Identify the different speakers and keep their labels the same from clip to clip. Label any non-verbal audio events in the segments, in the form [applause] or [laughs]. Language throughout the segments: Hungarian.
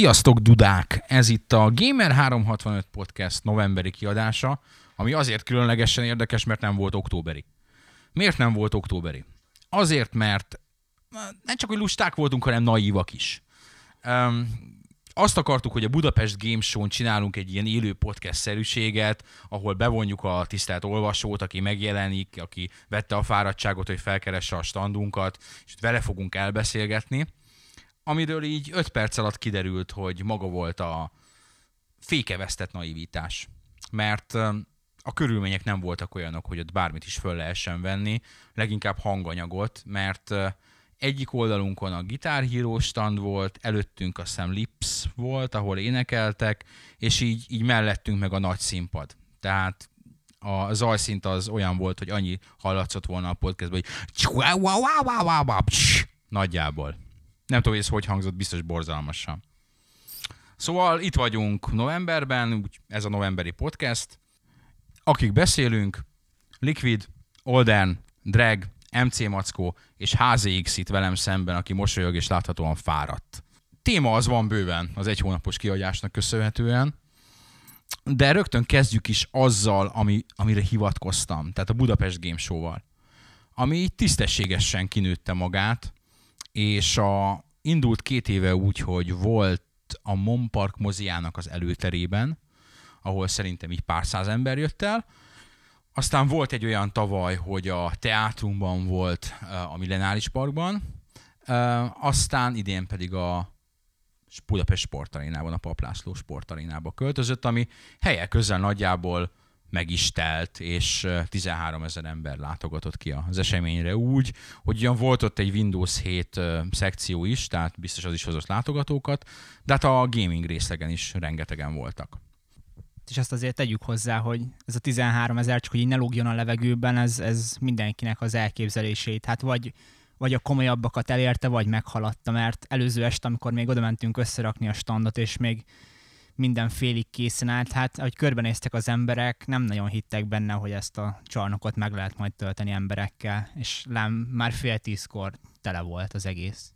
Speaker 1: Sziasztok, dudák! Ez itt a Gamer365 Podcast novemberi kiadása, ami azért különlegesen érdekes, mert nem volt októberi. Miért nem volt októberi? Azért, mert nem csak, hogy lusták voltunk, hanem naívak is. Um, azt akartuk, hogy a Budapest Game Show-n csinálunk egy ilyen élő podcast-szerűséget, ahol bevonjuk a tisztelt olvasót, aki megjelenik, aki vette a fáradtságot, hogy felkeresse a standunkat, és vele fogunk elbeszélgetni amiről így 5 perc alatt kiderült, hogy maga volt a fékevesztett naivitás. Mert a körülmények nem voltak olyanok, hogy ott bármit is föl lehessen venni, leginkább hanganyagot, mert egyik oldalunkon a gitárhíró stand volt, előttünk a Sam Lips volt, ahol énekeltek, és így, így mellettünk meg a nagy színpad. Tehát a zajszint az olyan volt, hogy annyi hallatszott volna a podcastban, hogy nagyjából. Nem tudom, hogy ez hogy hangzott, biztos borzalmasan. Szóval itt vagyunk novemberben, úgy ez a novemberi podcast. Akik beszélünk, Liquid, Olden, Drag, MC Mackó és HZX itt velem szemben, aki mosolyog és láthatóan fáradt. Téma az van bőven az egy hónapos kiadásnak köszönhetően, de rögtön kezdjük is azzal, ami, amire hivatkoztam, tehát a Budapest Game Show-val, ami tisztességesen kinőtte magát, és a, indult két éve úgy, hogy volt a Mon Park moziának az előterében, ahol szerintem így pár száz ember jött el, aztán volt egy olyan tavaly, hogy a teátrumban volt a Millenáris Parkban, aztán idén pedig a Budapest sportarénában, a Paplászló sportarénába költözött, ami helye közel nagyjából meg is telt, és 13 ezer ember látogatott ki az eseményre úgy, hogy ugyan volt ott egy Windows 7 szekció is, tehát biztos az is hozott látogatókat, de hát a gaming részlegen is rengetegen voltak.
Speaker 2: És azt azért tegyük hozzá, hogy ez a 13 ezer, csak hogy így ne lógjon a levegőben, ez, ez mindenkinek az elképzelését. Hát vagy, vagy a komolyabbakat elérte, vagy meghaladta, mert előző este, amikor még oda mentünk összerakni a standot, és még minden félig készen állt. Hát, ahogy körbenéztek az emberek, nem nagyon hittek benne, hogy ezt a csarnokot meg lehet majd tölteni emberekkel, és lám már fél tízkor tele volt az egész.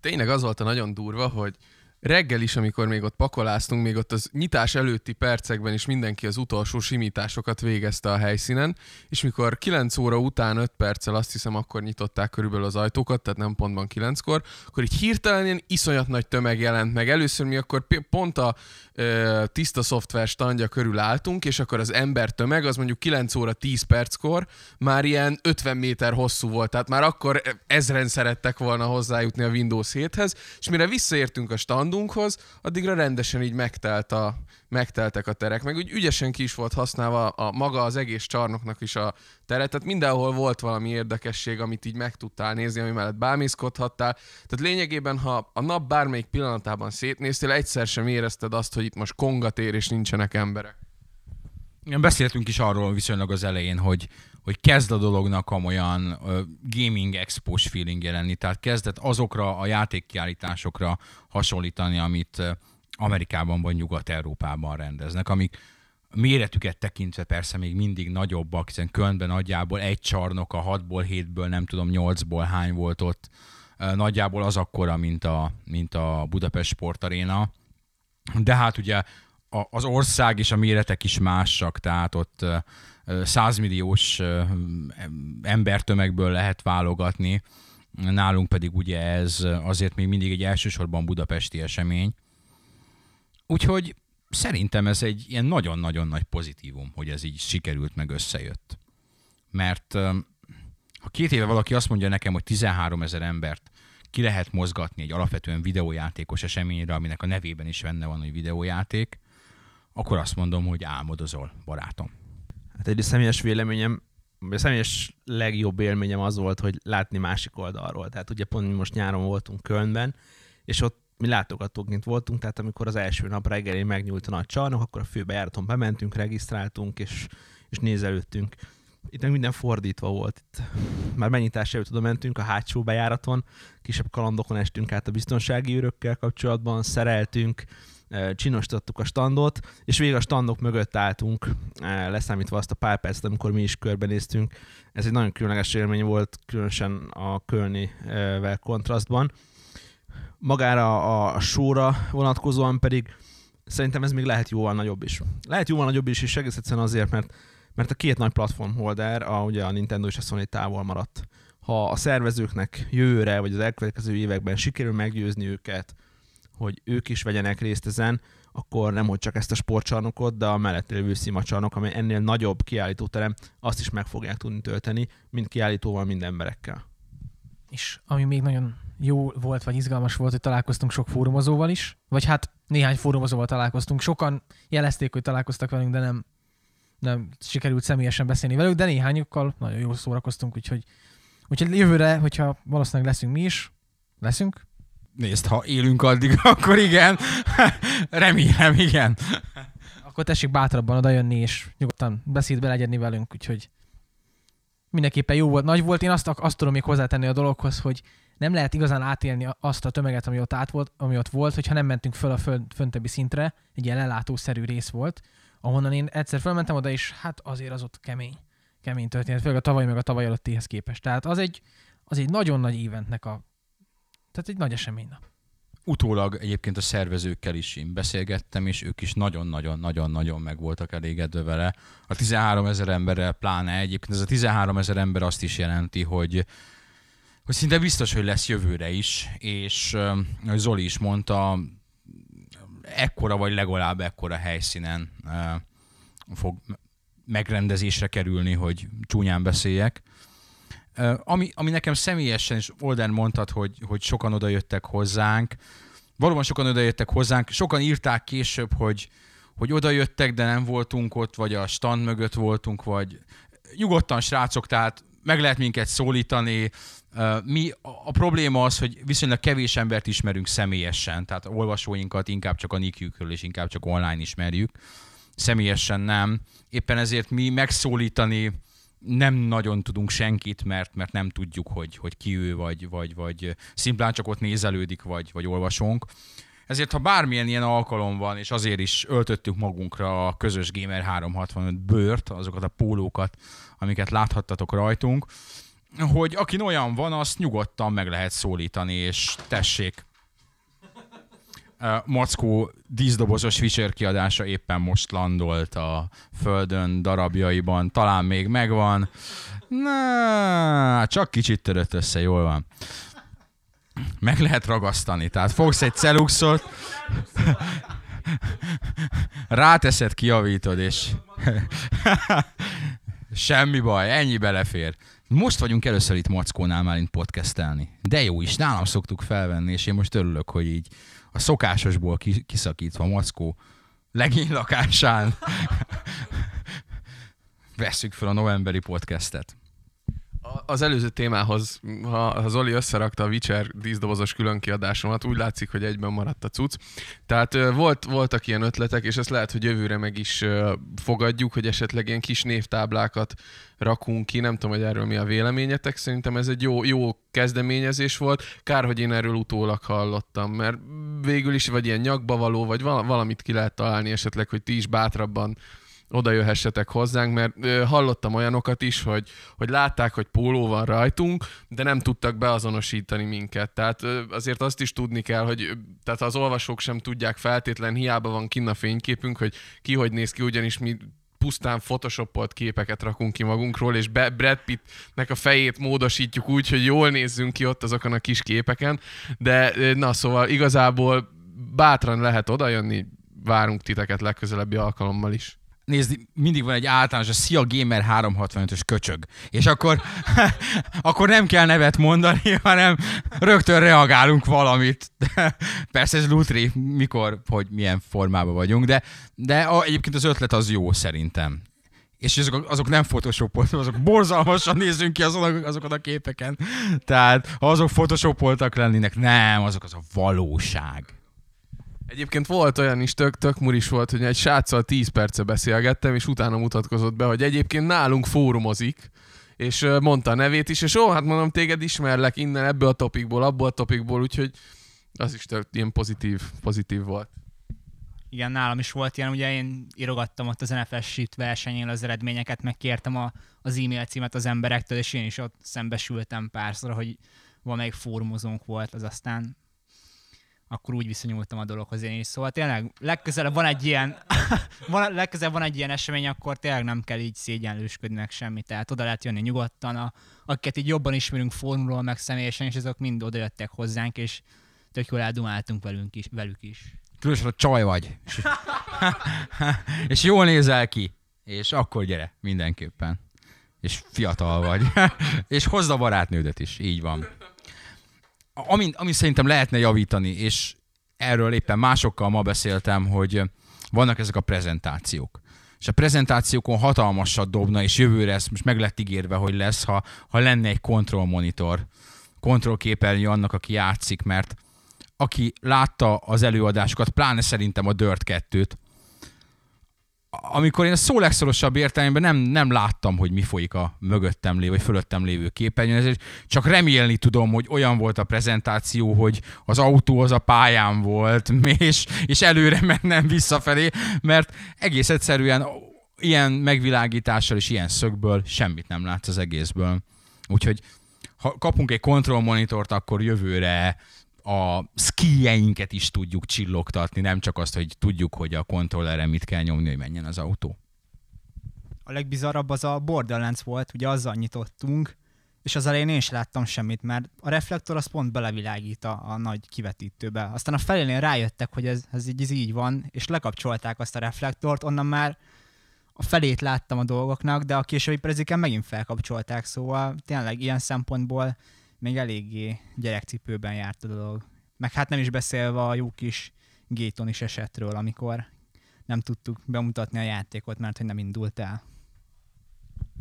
Speaker 3: Tényleg az volt a nagyon durva, hogy reggel is, amikor még ott pakoláztunk, még ott az nyitás előtti percekben is mindenki az utolsó simításokat végezte a helyszínen, és mikor 9 óra után 5 perccel azt hiszem akkor nyitották körülbelül az ajtókat, tehát nem pontban 9-kor, akkor így hirtelen ilyen iszonyat nagy tömeg jelent meg. Először mi akkor pont a ö, tiszta szoftver standja körül álltunk, és akkor az ember tömeg, az mondjuk 9 óra 10 perckor már ilyen 50 méter hosszú volt, tehát már akkor ezren szerettek volna hozzájutni a Windows 7-hez, és mire visszaértünk a stand standunkhoz, addigra rendesen így megtelt a, megteltek a terek, meg úgy ügyesen ki is volt használva a maga az egész csarnoknak is a teret, tehát mindenhol volt valami érdekesség, amit így meg tudtál nézni, ami mellett bámészkodhattál. Tehát lényegében, ha a nap bármelyik pillanatában szétnéztél, egyszer sem érezted azt, hogy itt most kongatér és nincsenek emberek.
Speaker 1: Igen, beszéltünk is arról viszonylag az elején, hogy, hogy kezd a dolognak amolyan uh, gaming expos feeling jelenni, tehát kezdett azokra a játékkiállításokra hasonlítani, amit uh, Amerikában vagy Nyugat-Európában rendeznek, amik méretüket tekintve persze még mindig nagyobbak, hiszen Kölnben nagyjából egy csarnok a 6-ból, 7-ből, nem tudom 8-ból hány volt ott, nagyjából az akkora, mint a, mint a Budapest Sportaréna. De hát ugye az ország és a méretek is másak, tehát ott százmilliós embertömegből lehet válogatni, nálunk pedig ugye ez azért még mindig egy elsősorban budapesti esemény. Úgyhogy szerintem ez egy ilyen nagyon-nagyon nagy pozitívum, hogy ez így sikerült, meg összejött. Mert ha két éve valaki azt mondja nekem, hogy 13 ezer embert ki lehet mozgatni egy alapvetően videójátékos eseményre, aminek a nevében is benne van, hogy videójáték, akkor azt mondom, hogy álmodozol, barátom.
Speaker 4: Hát egy személyes véleményem, a személyes legjobb élményem az volt, hogy látni másik oldalról. Tehát ugye pont most nyáron voltunk Kölnben, és ott mi látogatóként voltunk, tehát amikor az első nap reggelén megnyúlt a nagy csarnok, akkor a főbejáraton bementünk, regisztráltunk, és, és nézelődtünk. Itt meg minden fordítva volt. Itt már megnyitás előtt oda mentünk a hátsó bejáraton, kisebb kalandokon estünk át a biztonsági őrökkel kapcsolatban, szereltünk, csinosítottuk a standot, és végig a standok mögött álltunk, leszámítva azt a pár percet, amikor mi is körbenéztünk. Ez egy nagyon különleges élmény volt, különösen a Kölnivel kontrasztban. magára a, sóra vonatkozóan pedig szerintem ez még lehet jóval nagyobb is. Lehet jóval nagyobb is, és egész egyszerűen azért, mert, mert a két nagy platform holder, a, ugye a Nintendo és a Sony távol maradt. Ha a szervezőknek jövőre, vagy az elkövetkező években sikerül meggyőzni őket, hogy ők is vegyenek részt ezen, akkor nem hogy csak ezt a sportcsarnokot, de a mellett lévő szimacsarnok, ami ennél nagyobb kiállítóterem, azt is meg fogják tudni tölteni, mind kiállítóval, mind emberekkel.
Speaker 5: És ami még nagyon jó volt, vagy izgalmas volt, hogy találkoztunk sok fórumozóval is, vagy hát néhány fórumozóval találkoztunk. Sokan jelezték, hogy találkoztak velünk, de nem, nem sikerült személyesen beszélni velük, de néhányukkal nagyon jól szórakoztunk, úgyhogy, úgyhogy jövőre, hogyha valószínűleg leszünk mi is, leszünk,
Speaker 1: Nézd, ha élünk addig, [laughs] akkor igen. Remélem, igen.
Speaker 5: akkor tessék bátrabban odajönni, és nyugodtan beszédbe legyedni velünk, úgyhogy mindenképpen jó volt, nagy volt. Én azt, azt tudom még hozzátenni a dologhoz, hogy nem lehet igazán átélni azt a tömeget, ami ott, át volt, ami ott volt, hogyha nem mentünk föl a föl, föntebbi szintre, egy ilyen lelátószerű rész volt, ahonnan én egyszer fölmentem oda, és hát azért az ott kemény, kemény történet, főleg a tavaly meg a tavaly előttihez képest. Tehát az egy, az egy nagyon nagy eventnek a, tehát egy nagy esemény.
Speaker 1: Utólag egyébként a szervezőkkel is én beszélgettem, és ők is nagyon-nagyon-nagyon-nagyon meg voltak elégedve vele. A 13 ezer emberrel pláne egyébként ez a 13 ezer ember azt is jelenti, hogy hogy szinte biztos, hogy lesz jövőre is, és ahogy Zoli is mondta, ekkora vagy legalább ekkora helyszínen fog megrendezésre kerülni, hogy csúnyán beszéljek. Ami, ami nekem személyesen, és Olden mondtad, hogy, hogy sokan oda jöttek hozzánk, valóban sokan oda jöttek hozzánk, sokan írták később, hogy, hogy oda jöttek, de nem voltunk ott, vagy a stand mögött voltunk, vagy nyugodtan srácok, tehát meg lehet minket szólítani. Mi, a probléma az, hogy viszonylag kevés embert ismerünk személyesen, tehát olvasóinkat inkább csak a nickjükről és inkább csak online ismerjük. Személyesen nem. Éppen ezért mi megszólítani nem nagyon tudunk senkit, mert, mert nem tudjuk, hogy, hogy ki ő, vagy, vagy, vagy szimplán csak ott nézelődik, vagy, vagy olvasunk. Ezért, ha bármilyen ilyen alkalom van, és azért is öltöttük magunkra a közös Gamer 365 bőrt, azokat a pólókat, amiket láthattatok rajtunk, hogy aki olyan van, azt nyugodtan meg lehet szólítani, és tessék, Mackó díszdobozos Witcher kiadása éppen most landolt a földön darabjaiban, talán még megvan. Na, csak kicsit törött össze, jól van. Meg lehet ragasztani, tehát fogsz egy celuxot, ráteszed, kiavítod, és [laughs] semmi baj, ennyi belefér. Most vagyunk először itt Mackónál már podcastelni. De jó is, nálam szoktuk felvenni, és én most örülök, hogy így a szokásosból kiszakítva Mackó legény lakásán [laughs] vesszük fel a novemberi podcastet.
Speaker 3: Az előző témához, ha Zoli összerakta a Witcher díszdobozos különkiadásomat, úgy látszik, hogy egyben maradt a cucc. Tehát volt, voltak ilyen ötletek, és ezt lehet, hogy jövőre meg is fogadjuk, hogy esetleg ilyen kis névtáblákat rakunk ki. Nem tudom, hogy erről mi a véleményetek. Szerintem ez egy jó, jó kezdeményezés volt. Kár, hogy én erről utólag hallottam, mert végül is vagy ilyen nyakba való, vagy valamit ki lehet találni esetleg, hogy ti is bátrabban oda jöhessetek hozzánk, mert hallottam olyanokat is, hogy, hogy látták, hogy póló van rajtunk, de nem tudtak beazonosítani minket. Tehát azért azt is tudni kell, hogy tehát az olvasók sem tudják feltétlen, hiába van kinn a fényképünk, hogy ki hogy néz ki, ugyanis mi pusztán photoshopolt képeket rakunk ki magunkról, és Brad Pittnek a fejét módosítjuk úgy, hogy jól nézzünk ki ott azokon a kis képeken, de na szóval igazából bátran lehet odajönni, várunk titeket legközelebbi alkalommal is
Speaker 1: nézd, mindig van egy általános, a Szia Gamer 365-ös köcsög. És akkor, [laughs] akkor nem kell nevet mondani, [laughs] hanem rögtön reagálunk valamit. [laughs] Persze ez lutri, mikor, hogy milyen formában vagyunk, de, de a, egyébként az ötlet az jó szerintem. És azok, azok nem photoshopoltak, azok borzalmasan nézzünk ki azon, azokat a képeken. Tehát ha azok photoshopoltak lennének, nem, azok az a valóság.
Speaker 3: Egyébként volt olyan is, tök, tök muris volt, hogy egy sráccal 10 perce beszélgettem, és utána mutatkozott be, hogy egyébként nálunk fórumozik, és mondta a nevét is, és ó, hát mondom, téged ismerlek innen, ebből a topikból, abból a topikból, úgyhogy az is tök, ilyen pozitív, pozitív volt.
Speaker 2: Igen, nálam is volt ilyen, ugye én írogattam ott az NFS versenyén az eredményeket, megkértem a, az e-mail címet az emberektől, és én is ott szembesültem párszor, hogy valamelyik fórumozónk volt, az aztán akkor úgy viszonyultam a dologhoz én is. Szóval tényleg legközelebb van egy ilyen, [laughs] van, legközelebb van egy ilyen esemény, akkor tényleg nem kell így szégyenlősködni meg semmit. Tehát oda lehet jönni nyugodtan, a, akiket így jobban ismerünk fórumról, meg személyesen, és azok mind oda jöttek hozzánk, és tök jól eldumáltunk velünk is, velük is.
Speaker 1: Különösen a csaj vagy. És, [laughs] és jól nézel ki. És akkor gyere, mindenképpen. És fiatal vagy. [laughs] és hozd a barátnődet is, így van. Ami, ami szerintem lehetne javítani, és erről éppen másokkal ma beszéltem, hogy vannak ezek a prezentációk. És a prezentációkon hatalmasat dobna, és jövőre ezt most meg lett ígérve, hogy lesz, ha, ha lenne egy kontrollmonitor, kontrollképernyő annak, aki játszik, mert aki látta az előadásokat, pláne szerintem a Dirt 2-t, amikor én a szó legszorosabb értelemben nem, nem láttam, hogy mi folyik a mögöttem lévő, vagy fölöttem lévő képernyőn, ezért csak remélni tudom, hogy olyan volt a prezentáció, hogy az autó az a pályán volt, [laughs] és, és előre mennem visszafelé, mert egész egyszerűen ilyen megvilágítással és ilyen szögből semmit nem látsz az egészből. Úgyhogy ha kapunk egy kontrollmonitort, akkor jövőre a skijeinket is tudjuk csillogtatni, nem csak azt, hogy tudjuk, hogy a kontrollerre mit kell nyomni, hogy menjen az autó.
Speaker 2: A legbizarabb az a Borderlands volt, ugye azzal nyitottunk, és az elején én sem láttam semmit, mert a reflektor az pont belevilágít a, a nagy kivetítőbe. Aztán a felénél rájöttek, hogy ez, ez, így, ez így van, és lekapcsolták azt a reflektort, onnan már a felét láttam a dolgoknak, de a későbbi preziken megint felkapcsolták, szóval tényleg ilyen szempontból még eléggé gyerekcipőben járt a dolog. Meg hát nem is beszélve a jó kis Gaton is esetről, amikor nem tudtuk bemutatni a játékot, mert hogy nem indult el.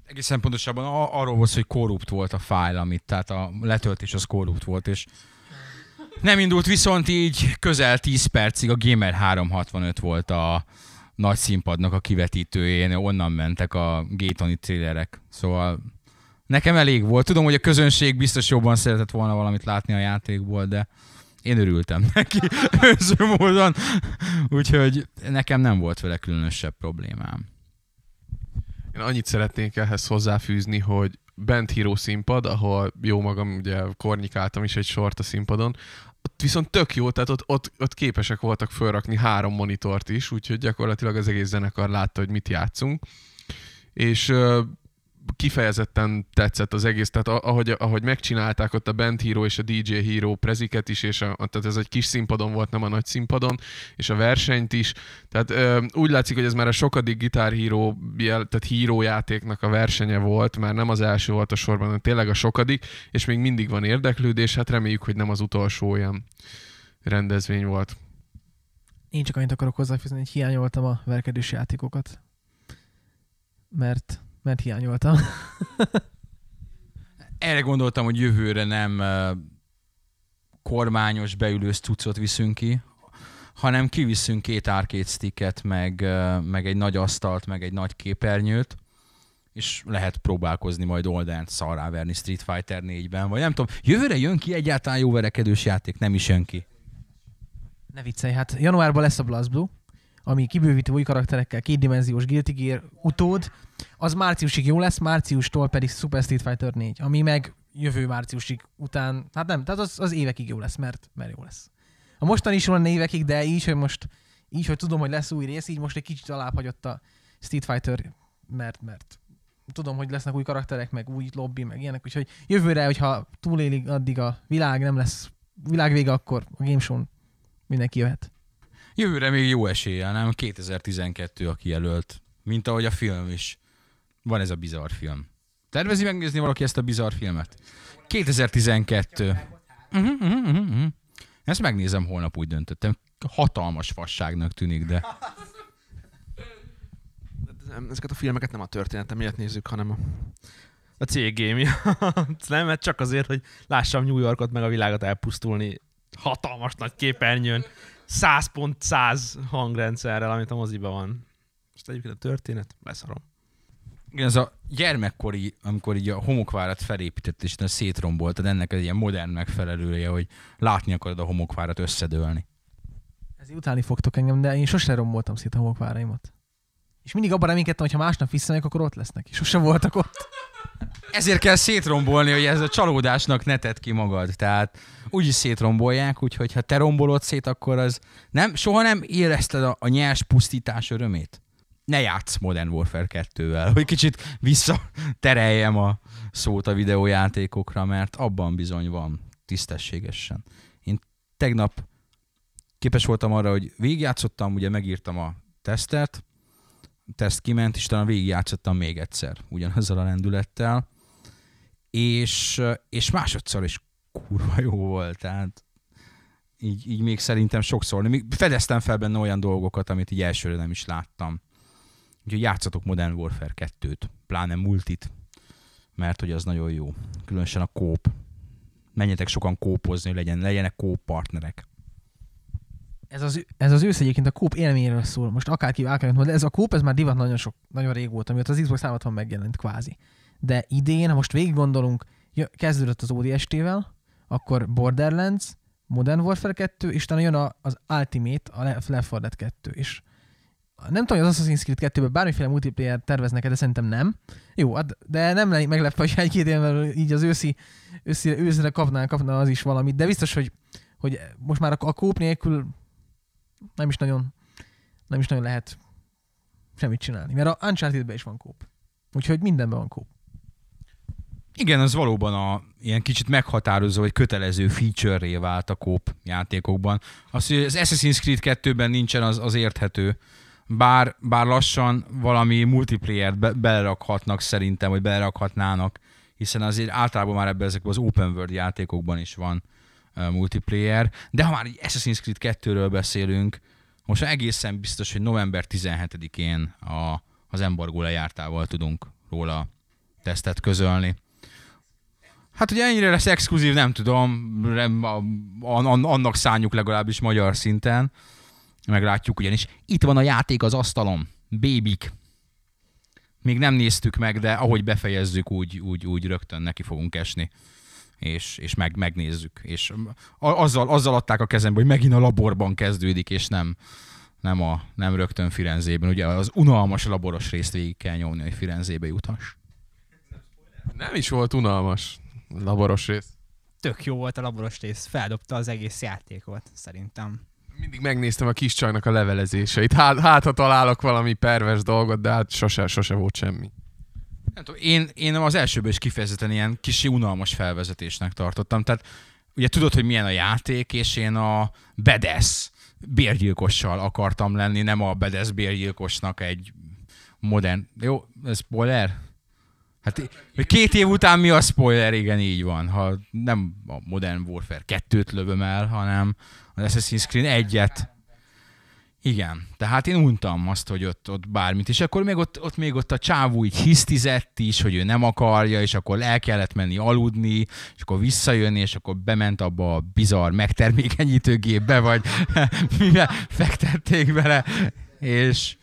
Speaker 1: Egészen pontosabban arról volt, hogy korrupt volt a fájl, amit, tehát a letöltés az korrupt volt, és nem indult, viszont így közel 10 percig a Gamer 365 volt a nagy színpadnak a kivetítőjén, onnan mentek a Gatoni trailerek, szóval Nekem elég volt. Tudom, hogy a közönség biztos jobban szeretett volna valamit látni a játékból, de én örültem [laughs] neki [laughs] őző módon. Úgyhogy nekem nem volt vele különösebb problémám.
Speaker 3: Én annyit szeretnék ehhez hozzáfűzni, hogy bent híró színpad, ahol jó magam ugye kornyikáltam is egy sort a színpadon, ott viszont tök jó, tehát ott, ott, ott képesek voltak felrakni három monitort is, úgyhogy gyakorlatilag az egész zenekar látta, hogy mit játszunk. És kifejezetten tetszett az egész, tehát ahogy, ahogy megcsinálták ott a Band Hero és a DJ Hero preziket is, és a, tehát ez egy kis színpadon volt, nem a nagy színpadon, és a versenyt is, tehát ö, úgy látszik, hogy ez már a sokadik Guitar Hero, tehát Hero játéknak a versenye volt, már nem az első volt a sorban, hanem tényleg a sokadik, és még mindig van érdeklődés, hát reméljük, hogy nem az utolsó olyan rendezvény volt.
Speaker 5: Én csak annyit akarok hozzáfűzni, hogy hiányoltam a verkedős játékokat. Mert mert hiányoltam. [laughs]
Speaker 1: Erre gondoltam, hogy jövőre nem kormányos beülős cuccot viszünk ki, hanem kiviszünk két arcade sticket, meg, meg egy nagy asztalt, meg egy nagy képernyőt, és lehet próbálkozni majd oldalt szarrá verni Street Fighter 4-ben, vagy nem tudom, jövőre jön ki egyáltalán jó verekedős játék, nem is jön ki.
Speaker 5: Ne viccelj, hát januárban lesz a BlazBlue, ami kibővítő új karakterekkel, kétdimenziós Guilty Gear utód, az márciusig jó lesz, márciustól pedig Super Street Fighter 4, ami meg jövő márciusig után, hát nem, tehát az, az évekig jó lesz, mert, mert jó lesz. A mostani is van évekig, de így, hogy most, így, hogy tudom, hogy lesz új rész, így most egy kicsit alább hagyott a Street Fighter, mert, mert tudom, hogy lesznek új karakterek, meg új lobby, meg ilyenek, úgyhogy jövőre, hogyha túlélik addig a világ, nem lesz világvége, akkor a Game Show mindenki jöhet.
Speaker 1: Jövőre még jó esélye, nem? 2012 a kijelölt, mint ahogy a film is. Van ez a bizarr film. Tervezi megnézni valaki ezt a bizarr filmet? 2012. Uh-huh, uh-huh, uh-huh. Ezt megnézem holnap, úgy döntöttem. Hatalmas fasságnak tűnik, de...
Speaker 4: Ezeket a filmeket nem a történetem miatt nézzük, hanem a, a cégé miatt. [laughs] nem, mert csak azért, hogy lássam New Yorkot meg a világot elpusztulni hatalmas nagy képernyőn. 100.100 hangrendszerrel, amit a moziban van. Most egyébként a történet, beszarom.
Speaker 1: Igen, ez a gyermekkori, amikor így a homokvárat felépített és szétromboltad, ennek egy ilyen modern megfelelője, hogy látni akarod a homokvárat összedőlni.
Speaker 5: Ez utáni fogtok engem, de én sose romboltam szét a homokváraimat. És mindig abban reménykedtem, hogy ha másnap visszamegyek, akkor ott lesznek. És sose voltak ott.
Speaker 1: ezért kell szétrombolni, hogy ez a csalódásnak ne tedd ki magad. Tehát úgyis szétrombolják, úgyhogy ha te rombolod szét, akkor az nem, soha nem érezted a, a nyers pusztítás örömét? Ne játsz Modern Warfare 2-vel, hogy kicsit visszatereljem a szót a videójátékokra, mert abban bizony van tisztességesen. Én tegnap képes voltam arra, hogy végigjátszottam, ugye megírtam a tesztet, a teszt kiment, és talán végigjátszottam még egyszer ugyanazzal a lendülettel, és, és másodszor is kurva jó volt, tehát így, így még szerintem sokszor, még fedeztem fel benne olyan dolgokat, amit így elsőre nem is láttam. Úgyhogy játszatok Modern Warfare 2-t, pláne multit, mert hogy az nagyon jó. Különösen a kóp. Menjetek sokan kópozni, hogy legyen, legyenek kóp partnerek.
Speaker 5: Ez az, ez az ősz egyébként a kóp élményről szól. Most akárki akárki de ez a kóp, ez már divat nagyon sok, nagyon régóta, mióta az Xbox 360 megjelent kvázi. De idén, ha most végig gondolunk, kezdődött az ODST-vel, akkor Borderlands, Modern Warfare 2, és utána jön az Ultimate, a Left 4 Dead 2 is. Nem tudom, hogy az Assassin's Creed 2-ben bármiféle multiplayer terveznek de szerintem nem. Jó, hát, de nem lennék meglepve, hogy egy-két évvel így az őszi, őszi, őszre kapná, kapna az is valamit, de biztos, hogy, hogy most már a, a kóp nélkül nem is nagyon, nem is nagyon lehet semmit csinálni, mert a Uncharted-ben is van kóp. Úgyhogy mindenben van kóp.
Speaker 1: Igen, az valóban a ilyen kicsit meghatározó, vagy kötelező feature-ré vált a kóp játékokban. Az, hogy az Assassin's Creed 2-ben nincsen, az, az érthető. Bár, bár lassan valami multiplayer-t be, belerakhatnak szerintem, vagy belerakhatnának, hiszen azért általában már ebben ezekben az open world játékokban is van uh, multiplayer. De ha már egy Assassin's Creed 2-ről beszélünk, most egészen biztos, hogy november 17-én a, az embargó lejártával tudunk róla tesztet közölni. Hát ugye ennyire lesz exkluzív, nem tudom, annak szánjuk legalábbis magyar szinten. Meglátjuk ugyanis. Itt van a játék az asztalon. Bébik. Még nem néztük meg, de ahogy befejezzük, úgy, úgy, úgy rögtön neki fogunk esni. És, és meg, megnézzük. És azzal, azzal adták a kezembe, hogy megint a laborban kezdődik, és nem, nem, a, nem rögtön Firenzében. Ugye az unalmas laboros részt végig kell nyomni, hogy Firenzébe juthass.
Speaker 3: Nem is volt unalmas laboros rész.
Speaker 2: Tök jó volt a laboros rész, feldobta az egész játékot, szerintem.
Speaker 3: Mindig megnéztem a kis csajnak a levelezéseit. Hát, hát ha találok valami pervers dolgot, de hát sose, sose volt semmi.
Speaker 1: Nem tudom, én, én az elsőben is kifejezetten ilyen kis unalmas felvezetésnek tartottam. Tehát ugye tudod, hogy milyen a játék, és én a bedesz bérgyilkossal akartam lenni, nem a bedesz bérgyilkosnak egy modern... Jó, ez spoiler? Hát két év után mi a spoiler? Igen, így van. Ha nem a Modern Warfare 2-t lövöm el, hanem az Assassin's Creed egyet. Igen, tehát én untam azt, hogy ott, ott bármit, és akkor még ott, ott még ott a csávú így hisztizett is, hogy ő nem akarja, és akkor el kellett menni aludni, és akkor visszajönni, és akkor bement abba a bizarr megtermékenyítőgépbe, vagy [laughs] mivel fektették bele, és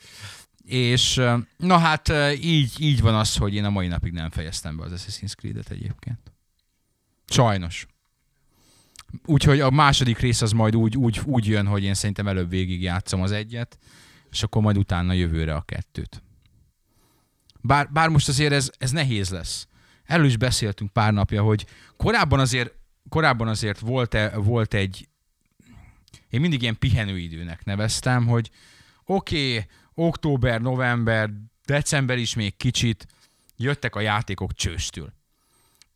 Speaker 1: és na hát így, így van az, hogy én a mai napig nem fejeztem be az Assassin's Creed-et egyébként. Sajnos. Úgyhogy a második rész az majd úgy, úgy, úgy jön, hogy én szerintem előbb végig játszom az egyet, és akkor majd utána jövőre a kettőt. Bár, bár most azért ez, ez nehéz lesz. Erről is beszéltünk pár napja, hogy korábban azért, korábban azért volt, -e, volt egy, én mindig ilyen pihenőidőnek neveztem, hogy oké, okay, október, november, december is még kicsit jöttek a játékok csőstül.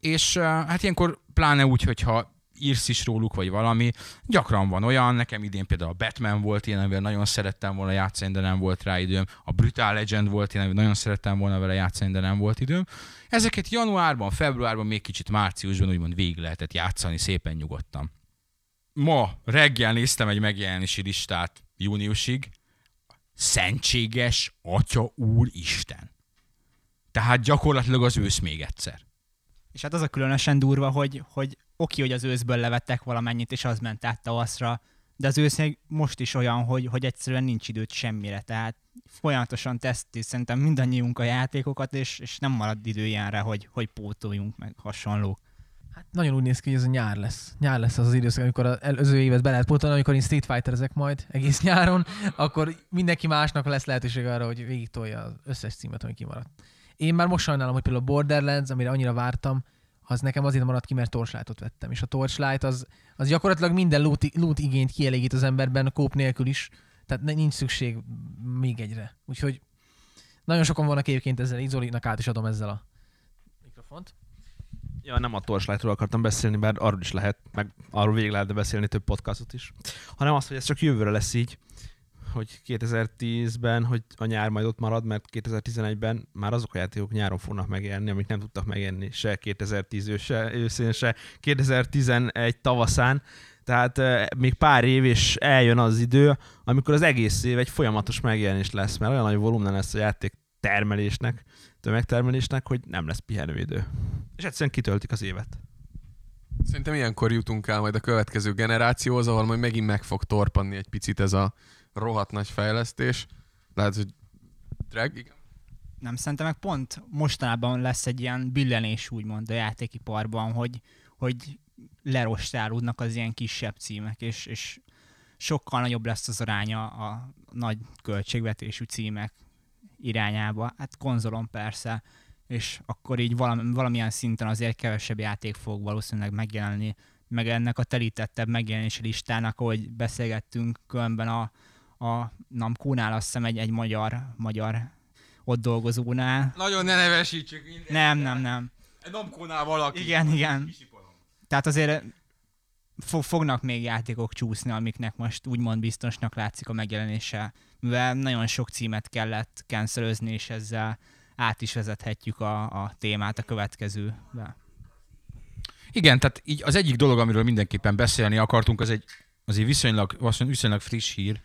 Speaker 1: És hát ilyenkor pláne úgy, hogyha írsz is róluk, vagy valami, gyakran van olyan, nekem idén például a Batman volt ilyen, amivel nagyon szerettem volna játszani, de nem volt rá időm, a Brutal Legend volt ilyen, amivel nagyon szerettem volna vele játszani, de nem volt időm. Ezeket januárban, februárban, még kicsit márciusban úgymond végig lehetett játszani szépen nyugodtan. Ma reggel néztem egy megjelenési listát júniusig, szentséges Atya Úr Isten. Tehát gyakorlatilag az ősz még egyszer.
Speaker 2: És hát az a különösen durva, hogy, hogy oké, hogy az őszből levettek valamennyit, és az ment át tavaszra, de az ősz most is olyan, hogy, hogy egyszerűen nincs időt semmire, tehát folyamatosan teszti szerintem mindannyiunk a játékokat, és, és nem marad idő ilyenre, hogy, hogy pótoljunk meg hasonlók.
Speaker 5: Hát nagyon úgy néz ki, hogy ez a nyár lesz. Nyár lesz az az időszak, amikor az előző évet be lehet pótolni, amikor én Street Fighter ezek majd egész [laughs] nyáron, akkor mindenki másnak lesz lehetőség arra, hogy végig tolja az összes címet, ami kimaradt. Én már most sajnálom, hogy például a Borderlands, amire annyira vártam, az nekem azért maradt ki, mert Torchlight-ot vettem. És a Torchlight az, az gyakorlatilag minden loot, loot igényt kielégít az emberben, kóp nélkül is. Tehát nincs szükség még egyre. Úgyhogy nagyon sokan vannak egyébként ezzel, Izolinak át is adom ezzel a mikrofont.
Speaker 4: Ja, nem a Torchlightról akartam beszélni, bár arról is lehet, meg arról végig lehetne beszélni több podcastot is, hanem az, hogy ez csak jövőre lesz így, hogy 2010-ben, hogy a nyár majd ott marad, mert 2011-ben már azok a játékok nyáron fognak megjelenni, amik nem tudtak megjelenni se 2010 se őszén, se 2011 tavaszán. Tehát euh, még pár év, és eljön az idő, amikor az egész év egy folyamatos megjelenés lesz, mert olyan nagy volumen lesz a játék termelésnek, tömegtermelésnek, hogy nem lesz pihenőidő. És egyszerűen kitöltik az évet.
Speaker 3: Szerintem ilyenkor jutunk el majd a következő generációhoz, ahol majd megint meg fog torpanni egy picit ez a rohadt nagy fejlesztés. Lehet, hogy drag, igen.
Speaker 2: Nem, szerintem meg pont mostanában lesz egy ilyen billenés úgymond a játékiparban, hogy, hogy lerostálódnak az ilyen kisebb címek, és, és sokkal nagyobb lesz az aránya a nagy költségvetésű címek irányába. Hát konzolon persze, és akkor így valami, valamilyen szinten azért kevesebb játék fog valószínűleg megjelenni, meg ennek a telítettebb megjelenési listának, ahogy beszélgettünk különben a, a Namkónál, azt hiszem egy, egy magyar, magyar ott dolgozónál.
Speaker 1: Nagyon ne nevesítsük mindenkit.
Speaker 2: Nem, nem, nem.
Speaker 1: Egy Namkónál valaki.
Speaker 2: Igen, igen. Tehát azért fognak még játékok csúszni, amiknek most úgymond biztosnak látszik a megjelenése, mivel nagyon sok címet kellett cancelözni, és ezzel át is vezethetjük a, a témát a következőbe.
Speaker 1: Igen, tehát így az egyik dolog, amiről mindenképpen beszélni akartunk, az egy azért viszonylag, viszonylag friss hír.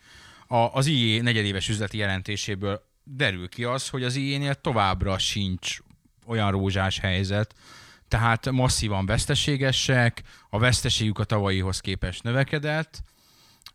Speaker 1: A, az IE negyedéves üzleti jelentéséből derül ki az, hogy az IE-nél továbbra sincs olyan rózsás helyzet, tehát masszívan veszteségesek, a veszteségük a tavalyihoz képest növekedett,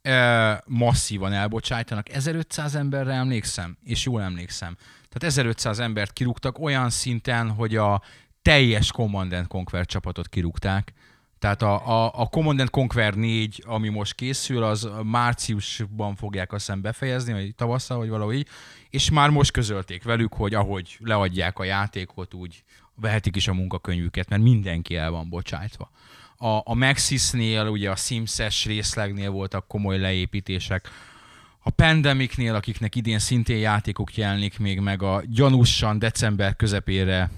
Speaker 1: e, masszívan elbocsájtanak. 1500 emberre emlékszem, és jól emlékszem. Tehát 1500 embert kirúgtak olyan szinten, hogy a teljes Command Conquer csapatot kirúgták. Tehát a, a, a Command Conquer 4, ami most készül, az márciusban fogják azt hiszem befejezni, vagy tavasszal, vagy valahogy, és már most közölték velük, hogy ahogy leadják a játékot, úgy vehetik is a munkakönyvüket, mert mindenki el van bocsájtva. A, a Maxis-nél, ugye a Sims-es részlegnél voltak komoly leépítések, a Pandemicnél, akiknek idén szintén játékok jelenik még meg, a gyanúsan december közepére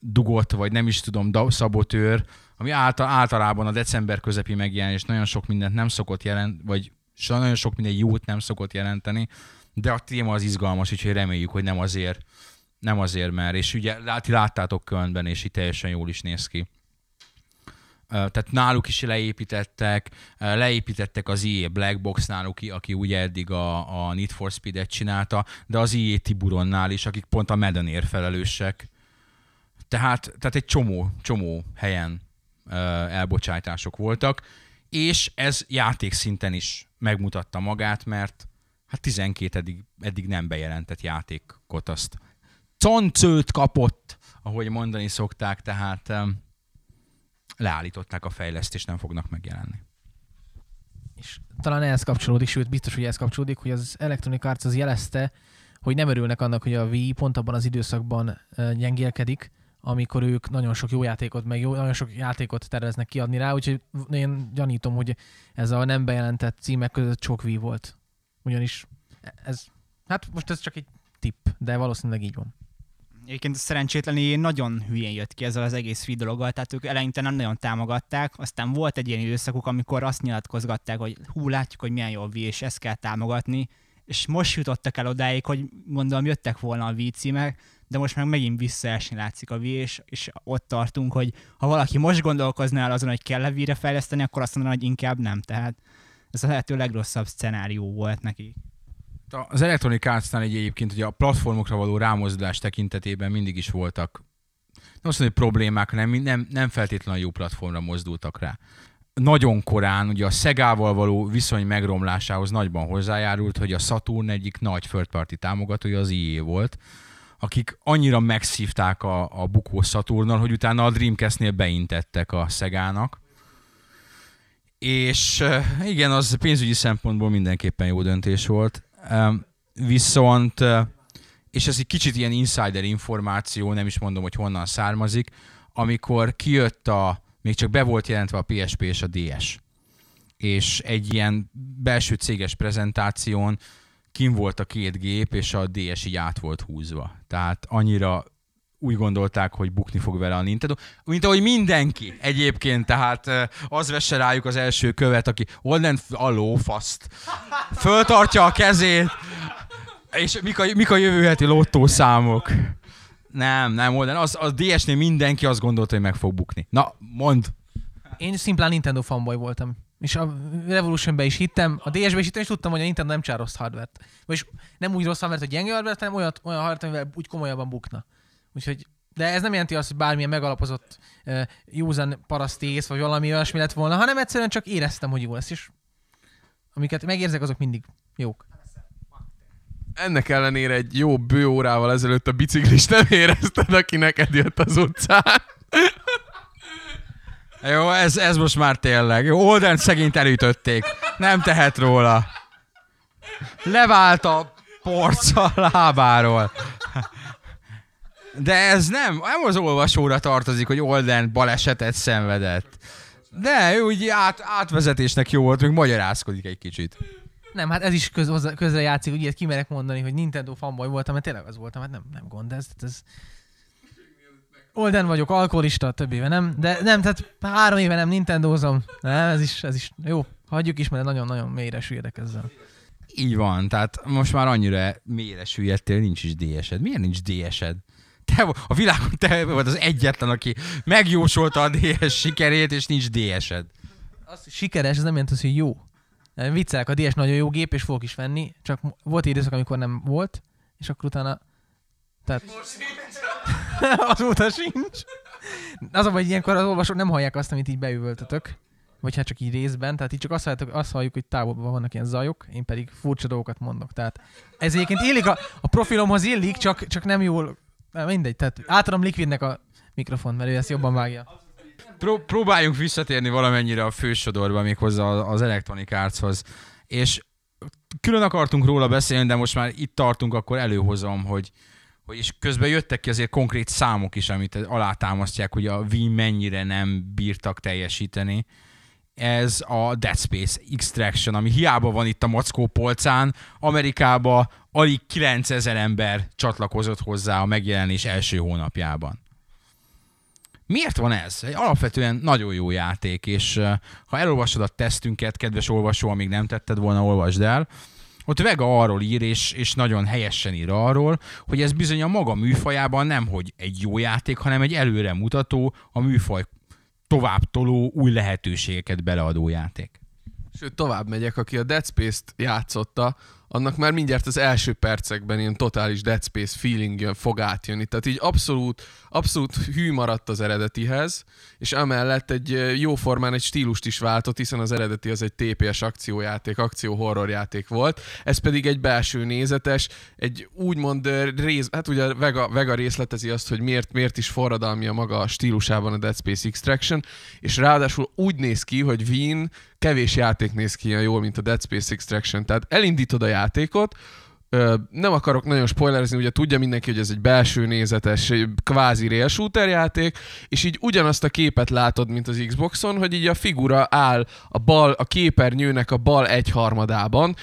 Speaker 1: dugott, vagy nem is tudom, szabotőr, ami által, általában a december közepi megjelenés nagyon sok mindent nem szokott jelent, vagy nagyon sok minden jót nem szokott jelenteni, de a téma az izgalmas, úgyhogy reméljük, hogy nem azért, nem azért, mert, és ugye lát, láttátok Kölnben, és itt teljesen jól is néz ki. Tehát náluk is leépítettek, leépítettek az EA Black Box náluk, aki ugye eddig a, a Need for Speed-et csinálta, de az EA Tiburonnál is, akik pont a Medenért felelősek. Tehát, tehát egy csomó, csomó helyen elbocsátások voltak, és ez játékszinten is megmutatta magát, mert hát 12 eddig, eddig nem bejelentett játékot azt concőt kapott, ahogy mondani szokták, tehát leállították a fejlesztést, nem fognak megjelenni.
Speaker 5: És talán ehhez kapcsolódik, sőt biztos, hogy ehhez kapcsolódik, hogy az Electronic Arts az jelezte, hogy nem örülnek annak, hogy a Wii pont abban az időszakban gyengélkedik, amikor ők nagyon sok jó játékot, meg jó, nagyon sok játékot terveznek kiadni rá, úgyhogy én gyanítom, hogy ez a nem bejelentett címek között sok Wii volt. Ugyanis ez, hát most ez csak egy tipp, de valószínűleg így van.
Speaker 2: Egyébként szerencsétlenül nagyon hülyén jött ki ezzel az egész free dologgal, tehát ők eleinte nem nagyon támogatták, aztán volt egy ilyen időszakuk, amikor azt nyilatkozgatták, hogy hú, látjuk, hogy milyen jó a Wii, és ezt kell támogatni, és most jutottak el odáig, hogy gondolom jöttek volna a Wii címek, de most meg megint visszaesni látszik a Wii, és, és ott tartunk, hogy ha valaki most gondolkozna el azon, hogy kell-e Wii-re fejleszteni, akkor azt mondaná, hogy inkább nem. Tehát ez a lehető legrosszabb szenárió volt neki.
Speaker 1: Az Electronic Arts-nál egy egyébként hogy a platformokra való rámozdulás tekintetében mindig is voltak nem azt mondom, hogy problémák, hanem nem, nem feltétlenül jó platformra mozdultak rá. Nagyon korán ugye a Szegával való viszony megromlásához nagyban hozzájárult, hogy a Saturn egyik nagy third támogatója az IE volt, akik annyira megszívták a, a bukó Saturnnal, hogy utána a Dreamcast-nél beintettek a Szegának. És igen, az pénzügyi szempontból mindenképpen jó döntés volt. Viszont és ez egy kicsit ilyen insider információ, nem is mondom, hogy honnan származik, amikor kijött a, még csak be volt jelentve a PSP és a DS. És egy ilyen belső céges prezentáción kim volt a két gép, és a DS így át volt húzva. Tehát annyira úgy gondolták, hogy bukni fog vele a Nintendo, mint ahogy mindenki egyébként, tehát eh, az vesse rájuk az első követ, aki onnan a lófaszt, föltartja a kezét, és mik a, mik a jövő heti lottószámok? Nem, nem, Olden, az, az DS-nél mindenki azt gondolta, hogy meg fog bukni. Na, mond.
Speaker 5: Én szimplán Nintendo fanboy voltam. És a Revolutionbe is hittem, a DS-be is hittem, és tudtam, hogy a Nintendo nem csár rossz hardvert. Vagyis nem úgy rossz hardvert, hogy gyenge hardvert, hanem olyan, olyan hardvert, amivel úgy komolyabban bukna. Úgyhogy, de ez nem jelenti azt, hogy bármilyen megalapozott uh, józan parasztész, vagy valami olyasmi lett volna, hanem egyszerűen csak éreztem, hogy jó lesz, és amiket megérzek, azok mindig jók.
Speaker 3: Ennek ellenére egy jó bő órával ezelőtt a biciklist nem érezted, aki neked jött az utcán.
Speaker 1: Jó, ez, ez most már tényleg. Jó, Olden szegényt elütötték. Nem tehet róla. Levált a porca lábáról. De ez nem, nem az olvasóra tartozik, hogy Olden balesetet szenvedett. De ő úgy át, átvezetésnek jó volt, még magyarázkodik egy kicsit.
Speaker 5: Nem, hát ez is köz, hozzá- közre játszik, hogy ilyet kimerek mondani, hogy Nintendo fanboy voltam, mert tényleg az voltam, hát nem, nem gond, ez, ez Olden vagyok, alkoholista, több éve nem, de nem, tehát három éve nem Nintendozom. Nem, ez is, ez is jó. Hagyjuk is, mert nagyon-nagyon mélyre süllyedek ezzel.
Speaker 1: Így van, tehát most már annyira mélyre süllyedtél, nincs is DS-ed. Miért nincs DS-ed? Te, a világon te vagy az egyetlen, aki megjósolta a DS sikerét, és nincs DS-ed.
Speaker 5: Az, sikeres, ez nem jelenti, azt, hogy jó. Nem, Viccelek, a DS nagyon jó gép, és fogok is venni, csak volt időszak, amikor nem volt, és akkor utána... Tehát... [laughs] Azóta sincs. Az a hogy ilyenkor az olvasók nem hallják azt, amit így beüvöltötök. Vagy hát csak így részben, tehát így csak azt halljátok, azt halljuk, hogy távolban vannak ilyen zajok, én pedig furcsa dolgokat mondok. Tehát ez egyébként illik a, a profilomhoz illik, csak, csak nem jól, Na, mindegy, tehát átadom Liquidnek a mikrofon, mert ő ezt jobban vágja.
Speaker 1: Pró- próbáljunk visszatérni valamennyire a fősodorba, méghozzá az Electronic Artshoz. És külön akartunk róla beszélni, de most már itt tartunk, akkor előhozom, hogy, hogy és közben jöttek ki azért konkrét számok is, amit alátámasztják, hogy a Wii mennyire nem bírtak teljesíteni. Ez a Dead Space Extraction, ami hiába van itt a Mackó polcán, Amerikába alig 9000 ember csatlakozott hozzá a megjelenés első hónapjában. Miért van ez? Egy alapvetően nagyon jó játék, és ha elolvasod a tesztünket, kedves olvasó, amíg nem tetted volna, olvasd el, ott Vega arról ír, és, és nagyon helyesen ír arról, hogy ez bizony a maga műfajában nem hogy egy jó játék, hanem egy előremutató, a műfaj tovább toló, új lehetőségeket beleadó játék.
Speaker 3: Sőt, tovább megyek, aki a Dead Space-t játszotta, annak már mindjárt az első percekben ilyen totális Dead Space feeling jön, fog átjönni. Tehát így abszolút, abszolút hű maradt az eredetihez, és emellett egy jó formán egy stílust is váltott, hiszen az eredeti az egy TPS akciójáték, akció horror játék volt. Ez pedig egy belső nézetes, egy úgymond rész, hát ugye Vega, Vega részletezi azt, hogy miért, miért is forradalmi a maga stílusában a Dead Space Extraction, és ráadásul úgy néz ki, hogy Wien kevés játék néz ki ilyen jól, mint a Dead Space Extraction. Tehát elindítod a játékot, nem akarok nagyon spoilerezni, ugye tudja mindenki, hogy ez egy belső nézetes, kvázi rail shooter játék, és így ugyanazt a képet látod, mint az Xboxon, hogy így a figura áll a bal, a képernyőnek a bal egyharmadában,